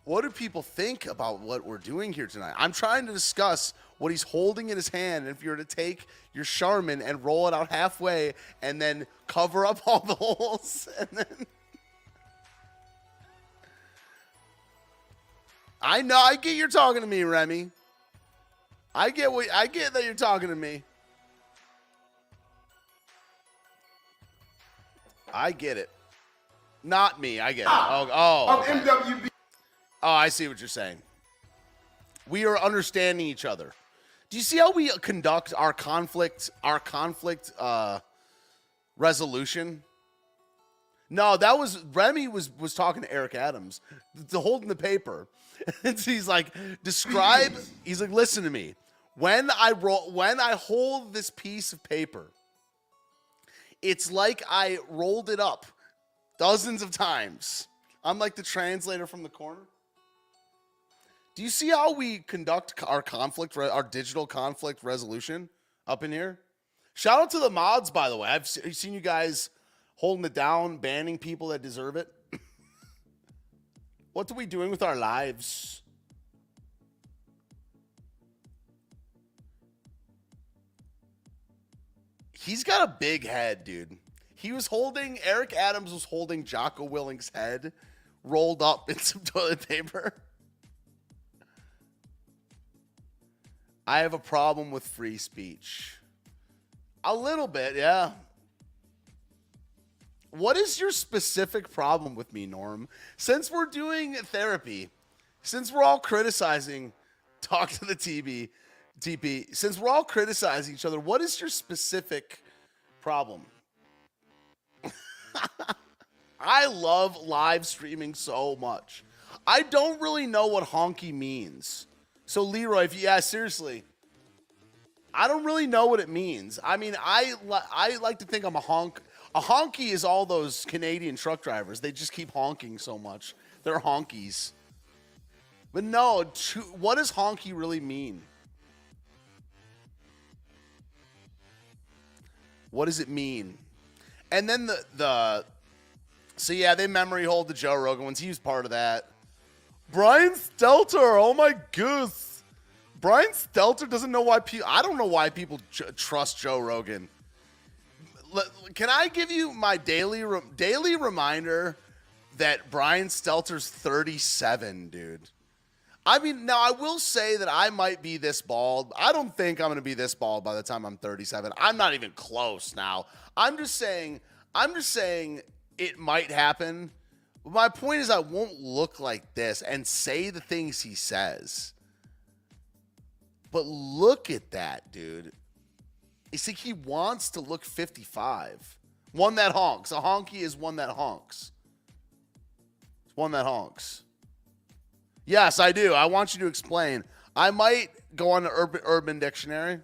What do people think about what we're doing here tonight? I'm trying to discuss what he's holding in his hand. And if you were to take your Charmin and roll it out halfway and then cover up all the [laughs] holes and then. I know I get you're talking to me, Remy. I get what I get that you're talking to me. I get it. Not me. I get it. Ah, oh, oh. Of MWB. Oh, I see what you're saying. We are understanding each other. Do you see how we conduct our conflict, our conflict uh, resolution? No, that was Remy was was talking to Eric Adams, the holding the paper. [laughs] And he's like, describe. He's like, listen to me. When I roll, when I hold this piece of paper, it's like I rolled it up dozens of times. I'm like the translator from the corner. Do you see how we conduct our conflict, our digital conflict resolution up in here? Shout out to the mods, by the way. I've seen you guys holding it down, banning people that deserve it. [coughs] what are we doing with our lives? He's got a big head, dude. He was holding, Eric Adams was holding Jocko Willink's head rolled up in some [laughs] toilet paper. I have a problem with free speech. A little bit, yeah. What is your specific problem with me, Norm? Since we're doing therapy, since we're all criticizing [laughs] Talk to the TB, TP, since we're all criticizing each other, what is your specific problem? [laughs] I love live streaming so much. I don't really know what honky means. So Leroy, if you yeah, seriously. I don't really know what it means. I mean, I li- I like to think I'm a honk. A honky is all those Canadian truck drivers. They just keep honking so much. They're honkies. But no, to, what does honky really mean? What does it mean? And then the the so yeah, they memory hold the Joe Rogan ones. He was part of that. Brian Stelter, oh my goose. Brian Stelter doesn't know why people. I don't know why people j- trust Joe Rogan. L- can I give you my daily re- daily reminder that Brian Stelter's 37, dude? I mean, now I will say that I might be this bald. I don't think I'm going to be this bald by the time I'm 37. I'm not even close now. I'm just saying. I'm just saying it might happen. But my point is, I won't look like this and say the things he says. But look at that, dude. It's like he wants to look 55. One that honks. A honky is one that honks. It's one that honks. Yes, I do. I want you to explain. I might go on to Urban, Urban Dictionary.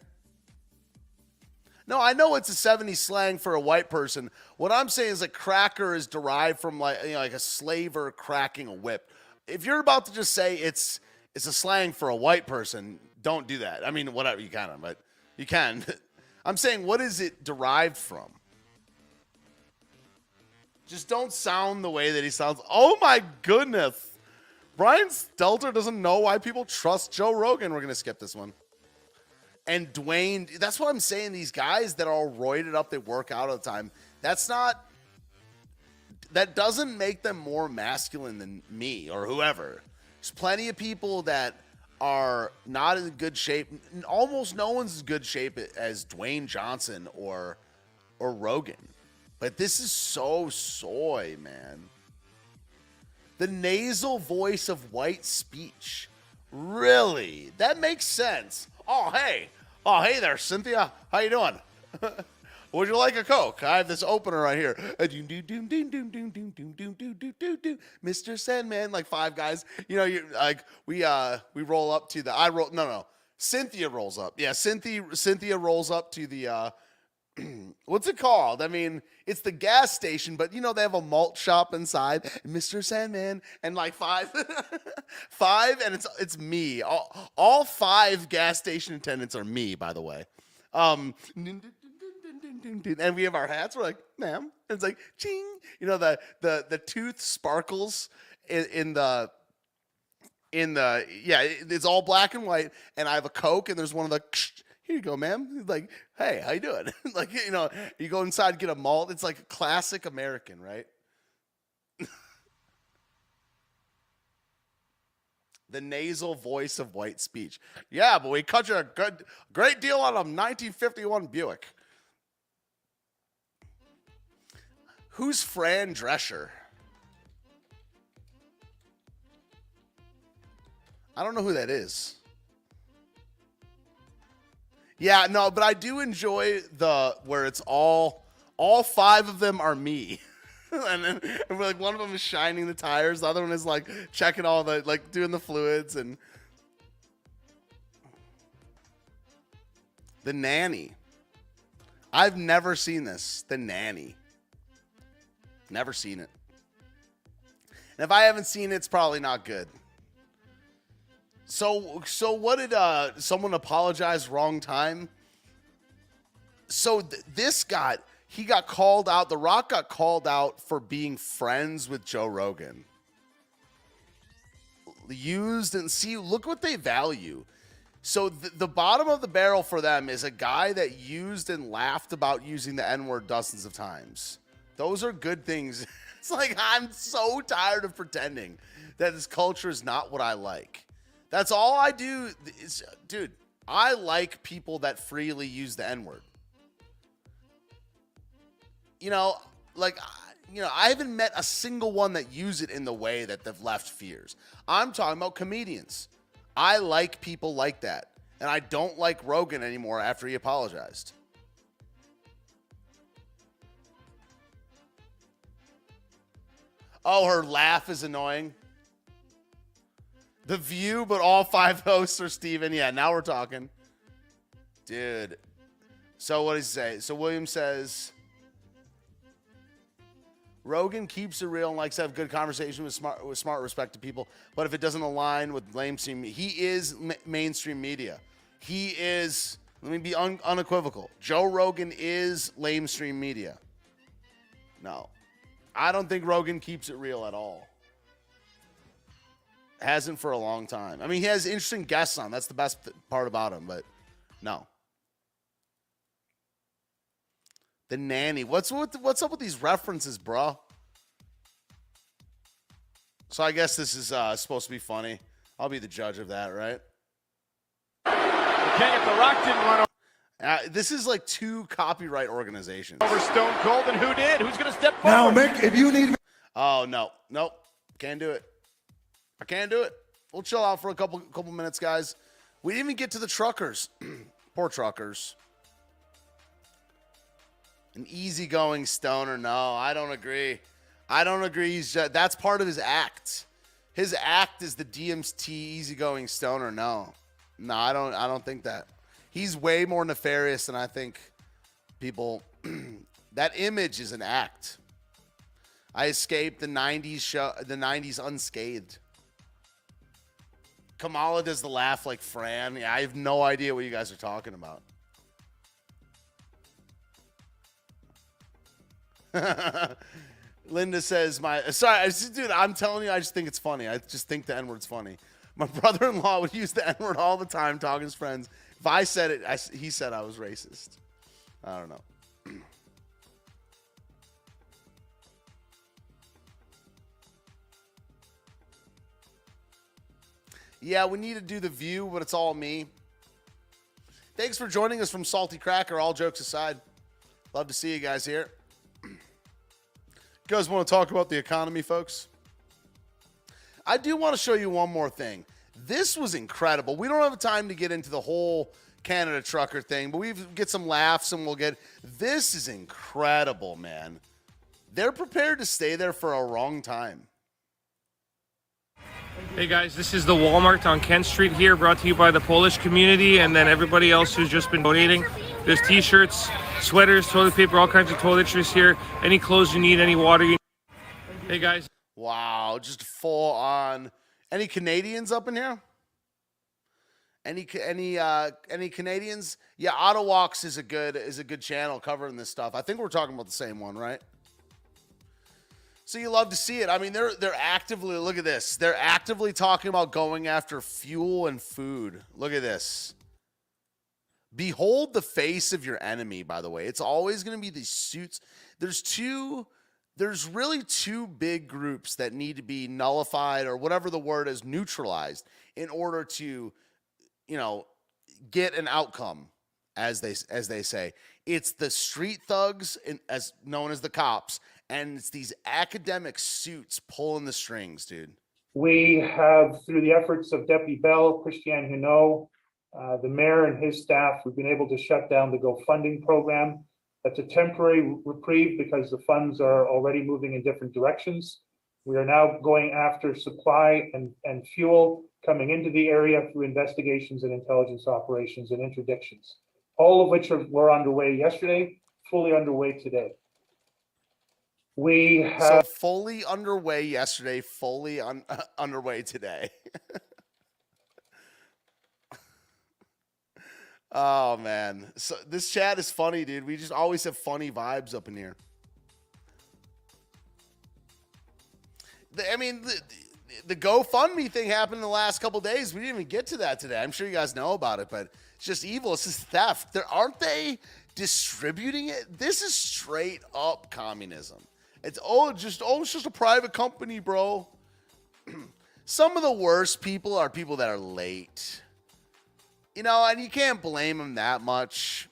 No, I know it's a 70s slang for a white person. What I'm saying is a cracker is derived from like you know, like a slaver cracking a whip. If you're about to just say it's it's a slang for a white person, don't do that. I mean, whatever you can, but you can. [laughs] I'm saying, what is it derived from? Just don't sound the way that he sounds. Oh my goodness. Brian Stelter doesn't know why people trust Joe Rogan. We're going to skip this one. And Dwayne, that's what I'm saying. These guys that are roided up, they work out all the time. That's not, that doesn't make them more masculine than me or whoever. There's plenty of people that are not in good shape. Almost no one's in good shape as Dwayne Johnson or or Rogan. But this is so soy, man. The nasal voice of white speech. Really? That makes sense. Oh, hey. Oh, hey there, Cynthia. How you doing? Would you like a Coke? I have this opener right here. Mr. Sandman, like five guys. You know, you like we uh we roll up to the I roll no no. Cynthia rolls up. Yeah, Cynthia Cynthia rolls up to the uh [clears throat] what's it called? I mean, it's the gas station, but you know they have a malt shop inside. Mr. Sandman and like five, [laughs] five, and it's it's me. All, all five gas station attendants are me, by the way. Um, and we have our hats. We're like, ma'am. And it's like, ching. You know the the the tooth sparkles in, in the in the yeah. It's all black and white, and I have a Coke, and there's one of the here you go, ma'am. Like, hey, how you doing? [laughs] like, you know, you go inside, get a malt. It's like classic American, right? [laughs] the nasal voice of white speech. Yeah, but we cut you a good, great deal on a 1951 Buick. Who's Fran Drescher? I don't know who that is. Yeah, no, but I do enjoy the where it's all all five of them are me. [laughs] and then and like one of them is shining the tires, the other one is like checking all the like doing the fluids and The nanny. I've never seen this. The nanny. Never seen it. And if I haven't seen it, it's probably not good. So so what did uh someone apologize wrong time? So th- this got he got called out. The Rock got called out for being friends with Joe Rogan. Used and see, look what they value. So th- the bottom of the barrel for them is a guy that used and laughed about using the N word dozens of times. Those are good things. [laughs] it's like I'm so tired of pretending that this culture is not what I like. That's all I do. Is, dude, I like people that freely use the N word. You know, like, you know, I haven't met a single one that use it in the way that they've left fears. I'm talking about comedians. I like people like that. And I don't like Rogan anymore after he apologized. Oh, her laugh is annoying. The View, but all five [laughs] hosts are Steven. Yeah, now we're talking. Dude. So what does he say? So William says Rogan keeps it real and likes to have good conversation with smart, with smart, respected people. But if it doesn't align with mainstream, he is ma- mainstream media. He is. Let me be un- unequivocal. Joe Rogan is lamestream media. No, I don't think Rogan keeps it real at all. Hasn't for a long time. I mean, he has interesting guests on. That's the best th- part about him. But no. The nanny. What's what, what's up with these references, bro? So I guess this is uh, supposed to be funny. I'll be the judge of that, right? Okay, if The Rock didn't run Uh, this is like two copyright organizations. over Stone Cold, and who did? Who's going to step forward? Now. Mick, if you need Oh no, nope, can't do it. I can't do it. We'll chill out for a couple couple minutes, guys. We didn't even get to the truckers. [clears throat] Poor truckers. An easygoing stoner. No, I don't agree. I don't agree. He's just, that's part of his act. His act is the DMT easygoing stoner. No, no, I don't. I don't think that. He's way more nefarious than I think people. [clears throat] that image is an act. I escaped the '90s show, the '90s unscathed. Kamala does the laugh like Fran. Yeah, I have no idea what you guys are talking about. [laughs] Linda says, "My sorry, I just, dude. I'm telling you, I just think it's funny. I just think the N word's funny. My [laughs] brother-in-law would use the N word all the time, talking to his friends. If I said it, I, he said I was racist. I don't know. Yeah, we need to do the view, but it's all me. Thanks for joining us from Salty Cracker. All jokes aside, love to see you guys here. You guys want to talk about the economy, folks? I do want to show you one more thing. This was incredible. We don't have time to get into the whole Canada trucker thing, but we get some laughs and we'll get. This is incredible, man. They're prepared to stay there for a long time. Hey guys, this is the Walmart on Kent Street here, brought to you by the Polish community and then everybody else who's just been donating. There's t-shirts, sweaters, toilet paper, all kinds of toiletries here. Any clothes you need, any water you need. Hey guys. Wow, just full on. Any Canadians up in here? Any any uh any Canadians? Yeah, Ottawalks is a good is a good channel covering this stuff. I think we're talking about the same one, right? So you love to see it. I mean, they're they're actively look at this. They're actively talking about going after fuel and food. Look at this. Behold the face of your enemy, by the way. It's always going to be these suits. There's two there's really two big groups that need to be nullified or whatever the word is neutralized in order to you know get an outcome as they as they say it's the street thugs as known as the cops and it's these academic suits pulling the strings dude We have, through the efforts of Deputy Bell, Christiane Hinault, uh, the mayor and his staff, we've been able to shut down the GoFunding program. That's a temporary reprieve because the funds are already moving in different directions. We are now going after supply and, and fuel coming into the area through investigations and intelligence operations and interdictions. All of which are, were underway yesterday, fully underway today. We so fully underway yesterday fully un- [laughs] underway today. [laughs] Oh man. So this chat is funny dude. We just always have funny vibes up in here. The, i mean the, the gofundme thing happened in the last couple days. We didn't even get to that today. I'm sure you guys know about it but it's just evil. It's just theft. There aren't they distributing it? This is straight up communism it's oh just oh it's just a private company bro [clears throat] some of the worst people are people that are late you know, and you can't blame them that much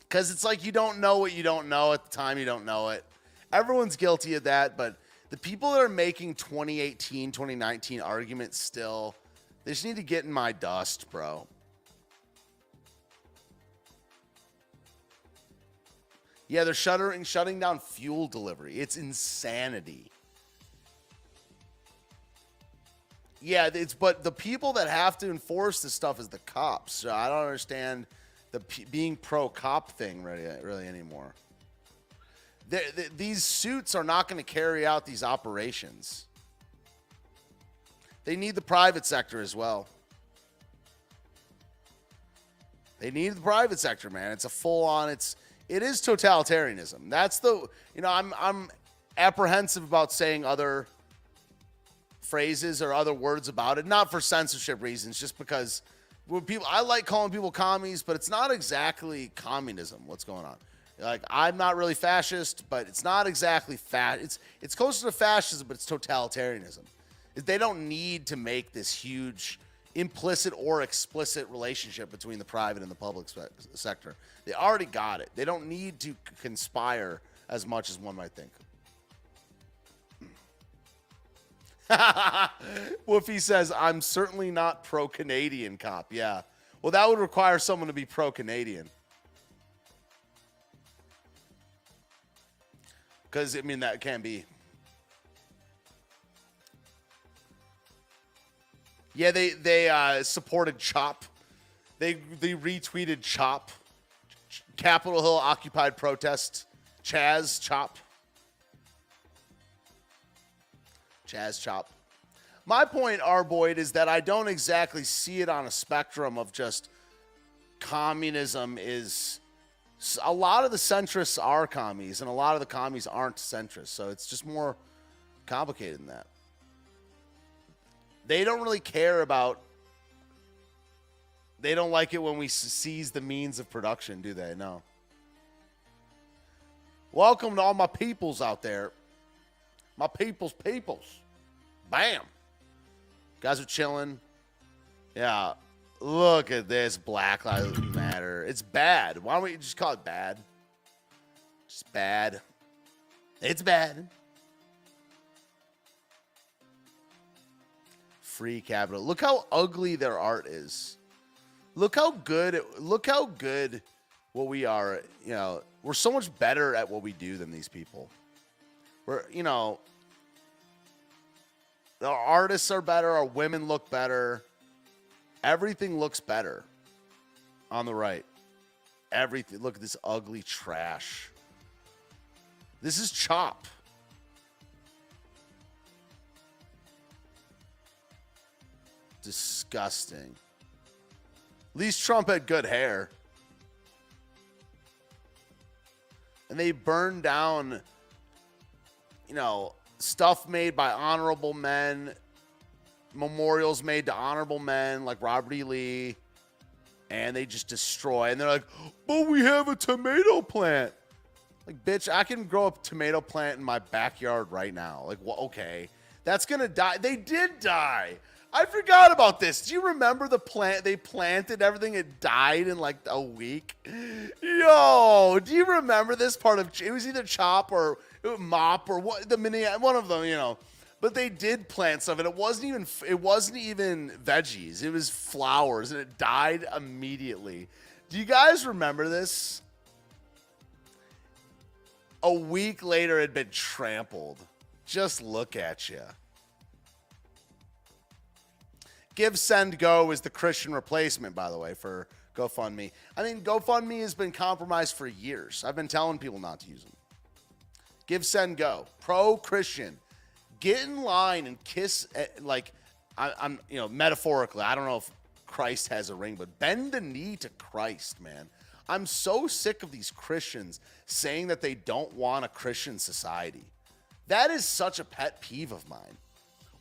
because it's like you don't know what you don't know at the time you don't know it. Everyone's guilty of that, but the people that are making 2018, 2019 arguments still, they just need to get in my dust, bro. Yeah, they're shuttering, shutting down fuel delivery. It's insanity. Yeah, it's but the people that have to enforce this stuff is the cops. So I don't understand the p- being pro cop thing really really anymore. these suits are not going to carry out these operations. They need the private sector as well. They need the private sector, man. It's a full on. It's it is totalitarianism. That's the you know I'm I'm apprehensive about saying other phrases or other words about it, not for censorship reasons, just because when people I like calling people commies, but it's not exactly communism. What's going on? Like I'm not really fascist, but it's not exactly fat. It's it's closer to fascism, but it's totalitarianism. They don't need to make this huge implicit or explicit relationship between the private and the public sector. They already got it. They don't need to c- conspire as much as one might think. [laughs] Wolfie says, I'm certainly not pro Canadian cop. Yeah. Well, that would require someone to be pro Canadian. Because, I mean, that can be. Yeah, they they uh, supported Chop. They they retweeted Chop. Ch- Capitol Hill occupied protest. Chaz Chop. Chaz Chop. My point, R. Boyd, is that I don't exactly see it on a spectrum of just communism is a lot of the centrists are commies and a lot of the commies aren't centrists. So it's just more complicated than that. They don't really care about they don't like it when we seize the means of production, do they? No. Welcome to all my peoples out there. My people's peoples. Bam. Guys are chilling. Yeah. Look at this Black Lives Matter. It's bad. Why don't we just call it bad? Just bad. It's bad. Free capital. Look how ugly their art is. Look how good look how good what we are, you know, we're so much better at what we do than these people. We're, you know, our artists are better, our women look better. Everything looks better on the right. Everything. Look at this ugly trash. This is chop. Disgusting. At least Trump had good hair. And they burned down, you know, stuff made by honorable men, memorials made to honorable men like Robert E. Lee, and they just destroy. And they're like, but we have a tomato plant. Like, bitch, I can grow a tomato plant in my backyard right now. Like, well, okay. That's gonna die. They did die. I forgot about this. Do you remember the plant they planted everything? It died in like a week. Yo, do you remember this part of it was either chop or mop or what the mini one of them, you know. But they did plant stuff and it wasn't even it wasn't even veggies. It was flowers and it died immediately. Do you guys remember this? A week later it had been trampled. Just look at you. Give Send Go is the Christian replacement, by the way, for GoFundMe. I mean, GoFundMe has been compromised for years. I've been telling people not to use them. Give Send Go, pro Christian. Get in line and kiss, eh, like, I, I'm, you know, metaphorically. I don't know if Christ has a ring, but bend the knee to Christ, man. I'm so sick of these Christians saying that they don't want a Christian society. That is such a pet peeve of mine.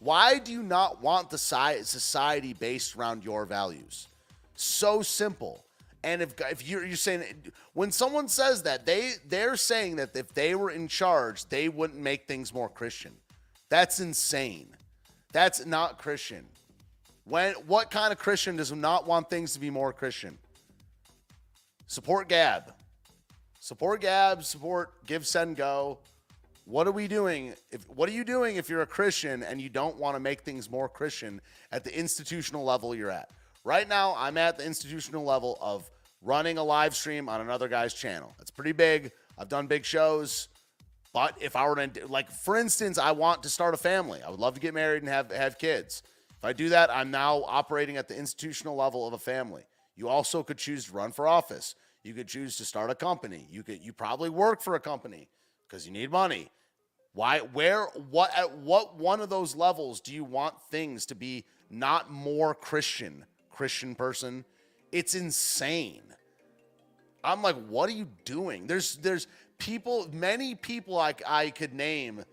Why do you not want the society based around your values? So simple. And if if you're, you're saying when someone says that they they're saying that if they were in charge, they wouldn't make things more Christian. That's insane. That's not Christian. When what kind of Christian does not want things to be more Christian? Support Gab. Support Gab, support Give Send Go. What are we doing? If what are you doing if you're a Christian and you don't want to make things more Christian at the institutional level you're at? Right now, I'm at the institutional level of running a live stream on another guy's channel. That's pretty big. I've done big shows. But if I were to like for instance, I want to start a family. I would love to get married and have have kids. If I do that, I'm now operating at the institutional level of a family. You also could choose to run for office. You could choose to start a company. You could you probably work for a company because you need money. Why where what at what one of those levels do you want things to be not more Christian, Christian person? It's insane. I'm like, what are you doing? There's there's people, many people I, I could name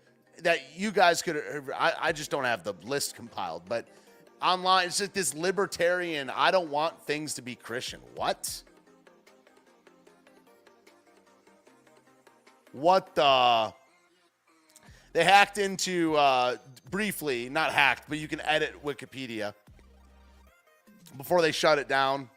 that you guys could. I, I just don't have the list compiled, but online it's just this libertarian. I don't want things to be Christian. What? What the? They hacked into uh, briefly, not hacked, but you can edit Wikipedia before they shut it down.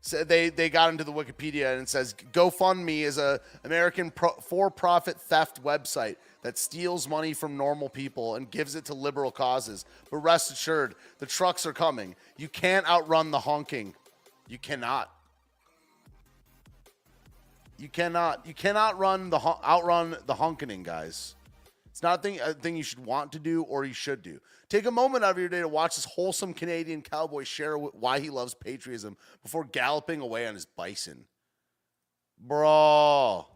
So they they got into the Wikipedia and it says GoFundMe is a American pro, for-profit theft website that steals money from normal people and gives it to liberal causes. But rest assured, the trucks are coming. You can't outrun the honking. You cannot. You cannot. You cannot run the outrun the honking, guys. It's not a thing, a thing you should want to do or you should do. Take a moment out of your day to watch this wholesome Canadian cowboy share why he loves patriotism before galloping away on his bison. Bro.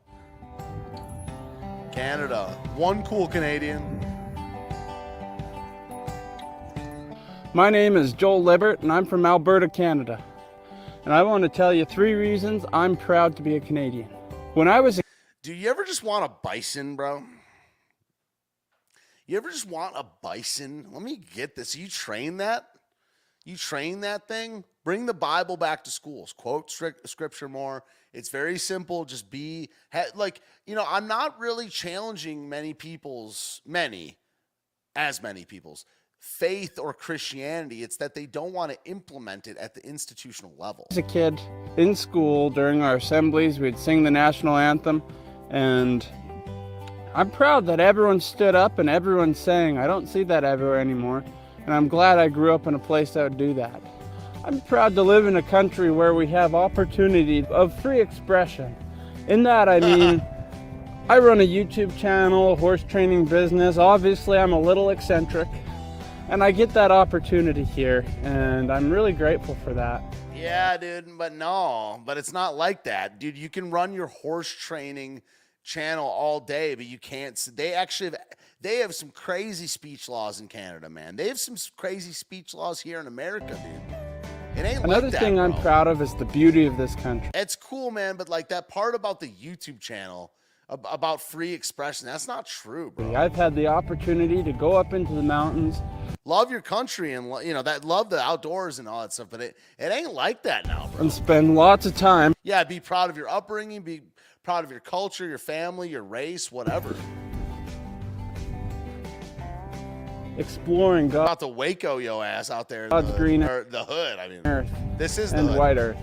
Canada. One cool Canadian. My name is Joel Libert, and I'm from Alberta, Canada. And I want to tell you three reasons I'm proud to be a Canadian. When I was Do you ever just want a bison, bro? You ever just want a bison? Let me get this. You train that? You train that thing? Bring the Bible back to schools. Quote scripture more. It's very simple. Just be like, you know, I'm not really challenging many people's, many, as many people's faith or Christianity. It's that they don't want to implement it at the institutional level. As a kid in school during our assemblies, we'd sing the national anthem and I'm proud that everyone stood up and everyone sang. I don't see that everywhere anymore, and I'm glad I grew up in a place that would do that. I'm proud to live in a country where we have opportunity of free expression. In that, I mean, [laughs] I run a YouTube channel, horse training business. Obviously, I'm a little eccentric, and I get that opportunity here, and I'm really grateful for that. Yeah, dude, but no, but it's not like that. Dude, you can run your horse training channel all day, but you can't. They actually have, they have some crazy speech laws in Canada, man. They have some crazy speech laws here in America, dude. It ain't Another like that, thing bro. I'm proud of is the beauty of this country. It's cool, man, but like that part about the YouTube channel about free expression, that's not true, bro. I've had the opportunity to go up into the mountains. Love your country and you know that love the outdoors and all that stuff, but it, it ain't like that now, bro. And spend lots of time. Yeah, be proud of your upbringing, be proud of your culture, your family, your race, whatever. Exploring God. About the Waco yo ass out there. God's the, green or the hood. I mean, earth. This is the and hood. white earth.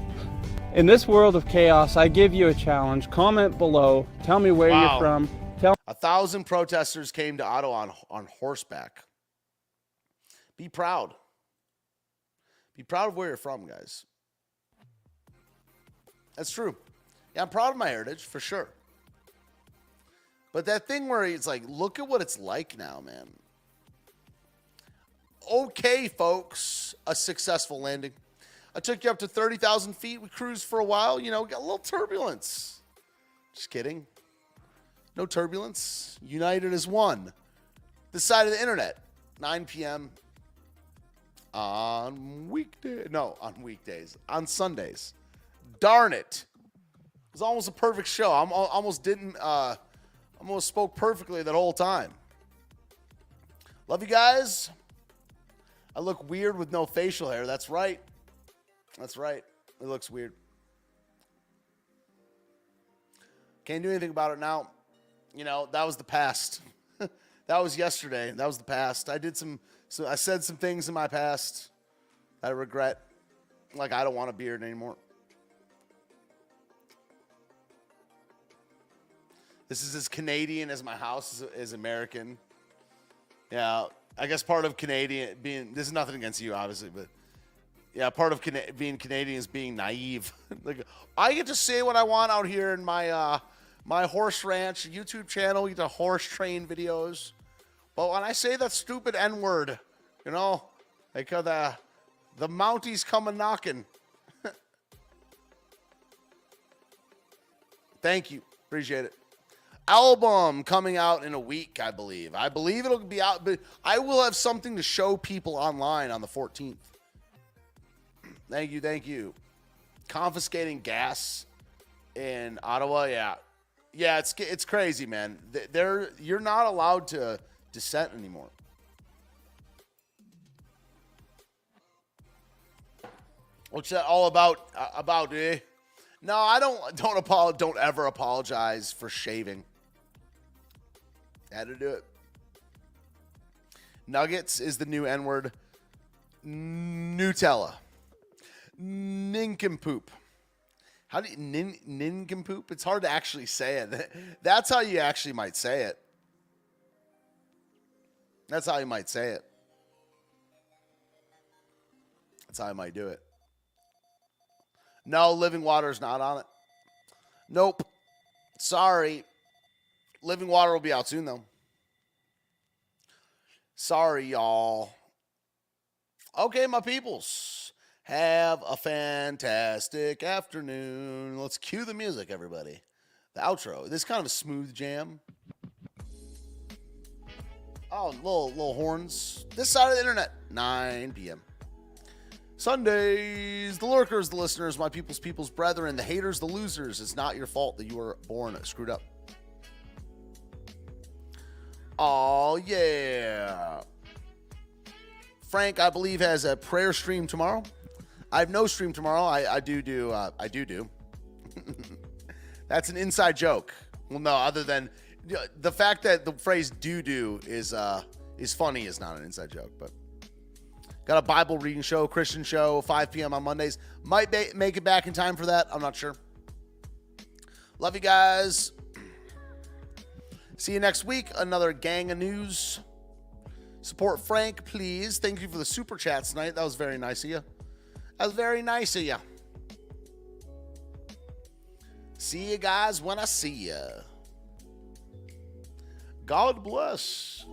In this world of chaos, I give you a challenge. Comment below. Tell me where Wow. you're from. Tell A thousand protesters came to Ottawa on, on horseback. Be proud. Be proud of where you're from, guys. That's true. Yeah, I'm proud of my heritage for sure. But that thing where it's like, look at what it's like now, man. Okay, folks, a successful landing. I took you up to 30,000 feet. We cruised for a while. You know, got a little turbulence. Just kidding. No turbulence. United as one. This side of the internet. 9 p.m. on weekday. No, on weekdays. On Sundays. Darn it. It was almost a perfect show. I'm almost didn't uh almost spoke perfectly that whole time. Love you guys. I look weird with no facial hair. That's right. That's right. It looks weird. Can't do anything about it now. You know, that was the past. [laughs] that was yesterday. That was the past. I did some so I said some things in my past I regret. Like I don't want a beard anymore. This is as Canadian as my house is, is American. Yeah, I guess part of Canadian being this is nothing against you, obviously, but yeah, part of being Canadian is being naive. [laughs] like I get to say what I want out here in my uh, my horse ranch YouTube channel. You get the horse train videos, but when I say that stupid N word, you know, like uh, the The Mounties coming knocking. [laughs] Thank you. Appreciate it. Album coming out in a week, I believe. I believe it'll be out, but I will have something to show people online on the 14th. Thank you. Thank you. Confiscating gas in Ottawa. Yeah. Yeah, it's it's crazy, man. They're you're not allowed to dissent anymore. What's that all about? Uh, about eh? No, I don't. Don't apologize. Don't ever apologize for shaving. Had to do it. Nuggets is the new N word. Nutella. Nincompoop. How do you nin, nincompoop? It's hard to actually say it. [laughs] That's how you actually might say it. That's how you might say it. That's how I might do it. No, living water is not on it. Nope. Sorry. Living water will be out soon, though. Sorry, y'all. Okay, my peoples. Have a fantastic afternoon. Let's cue the music, everybody. The outro. This kind of a smooth jam. Oh, little little horns. This side of the internet. 9 p.m. Sundays, the lurkers, the listeners, my people's people's brethren, the haters, the losers. It's not your fault that you were born screwed up. Oh, yeah. Frank, I believe, has a prayer stream tomorrow. I have no stream tomorrow. I, I do do. Uh, I do do. [laughs] That's an inside joke. Well, no, other than the fact that the phrase "do do" is uh, is funny is not an inside joke, but Got a Bible reading show, Christian show, 5 p.m. on Mondays. Might make it back in time for that. I'm not sure. Love you guys. See you next week. Another gang of news. Support Frank, please. Thank you for the super chats tonight. That was very nice of you. That's very nice of you. See you guys when I see you. God bless.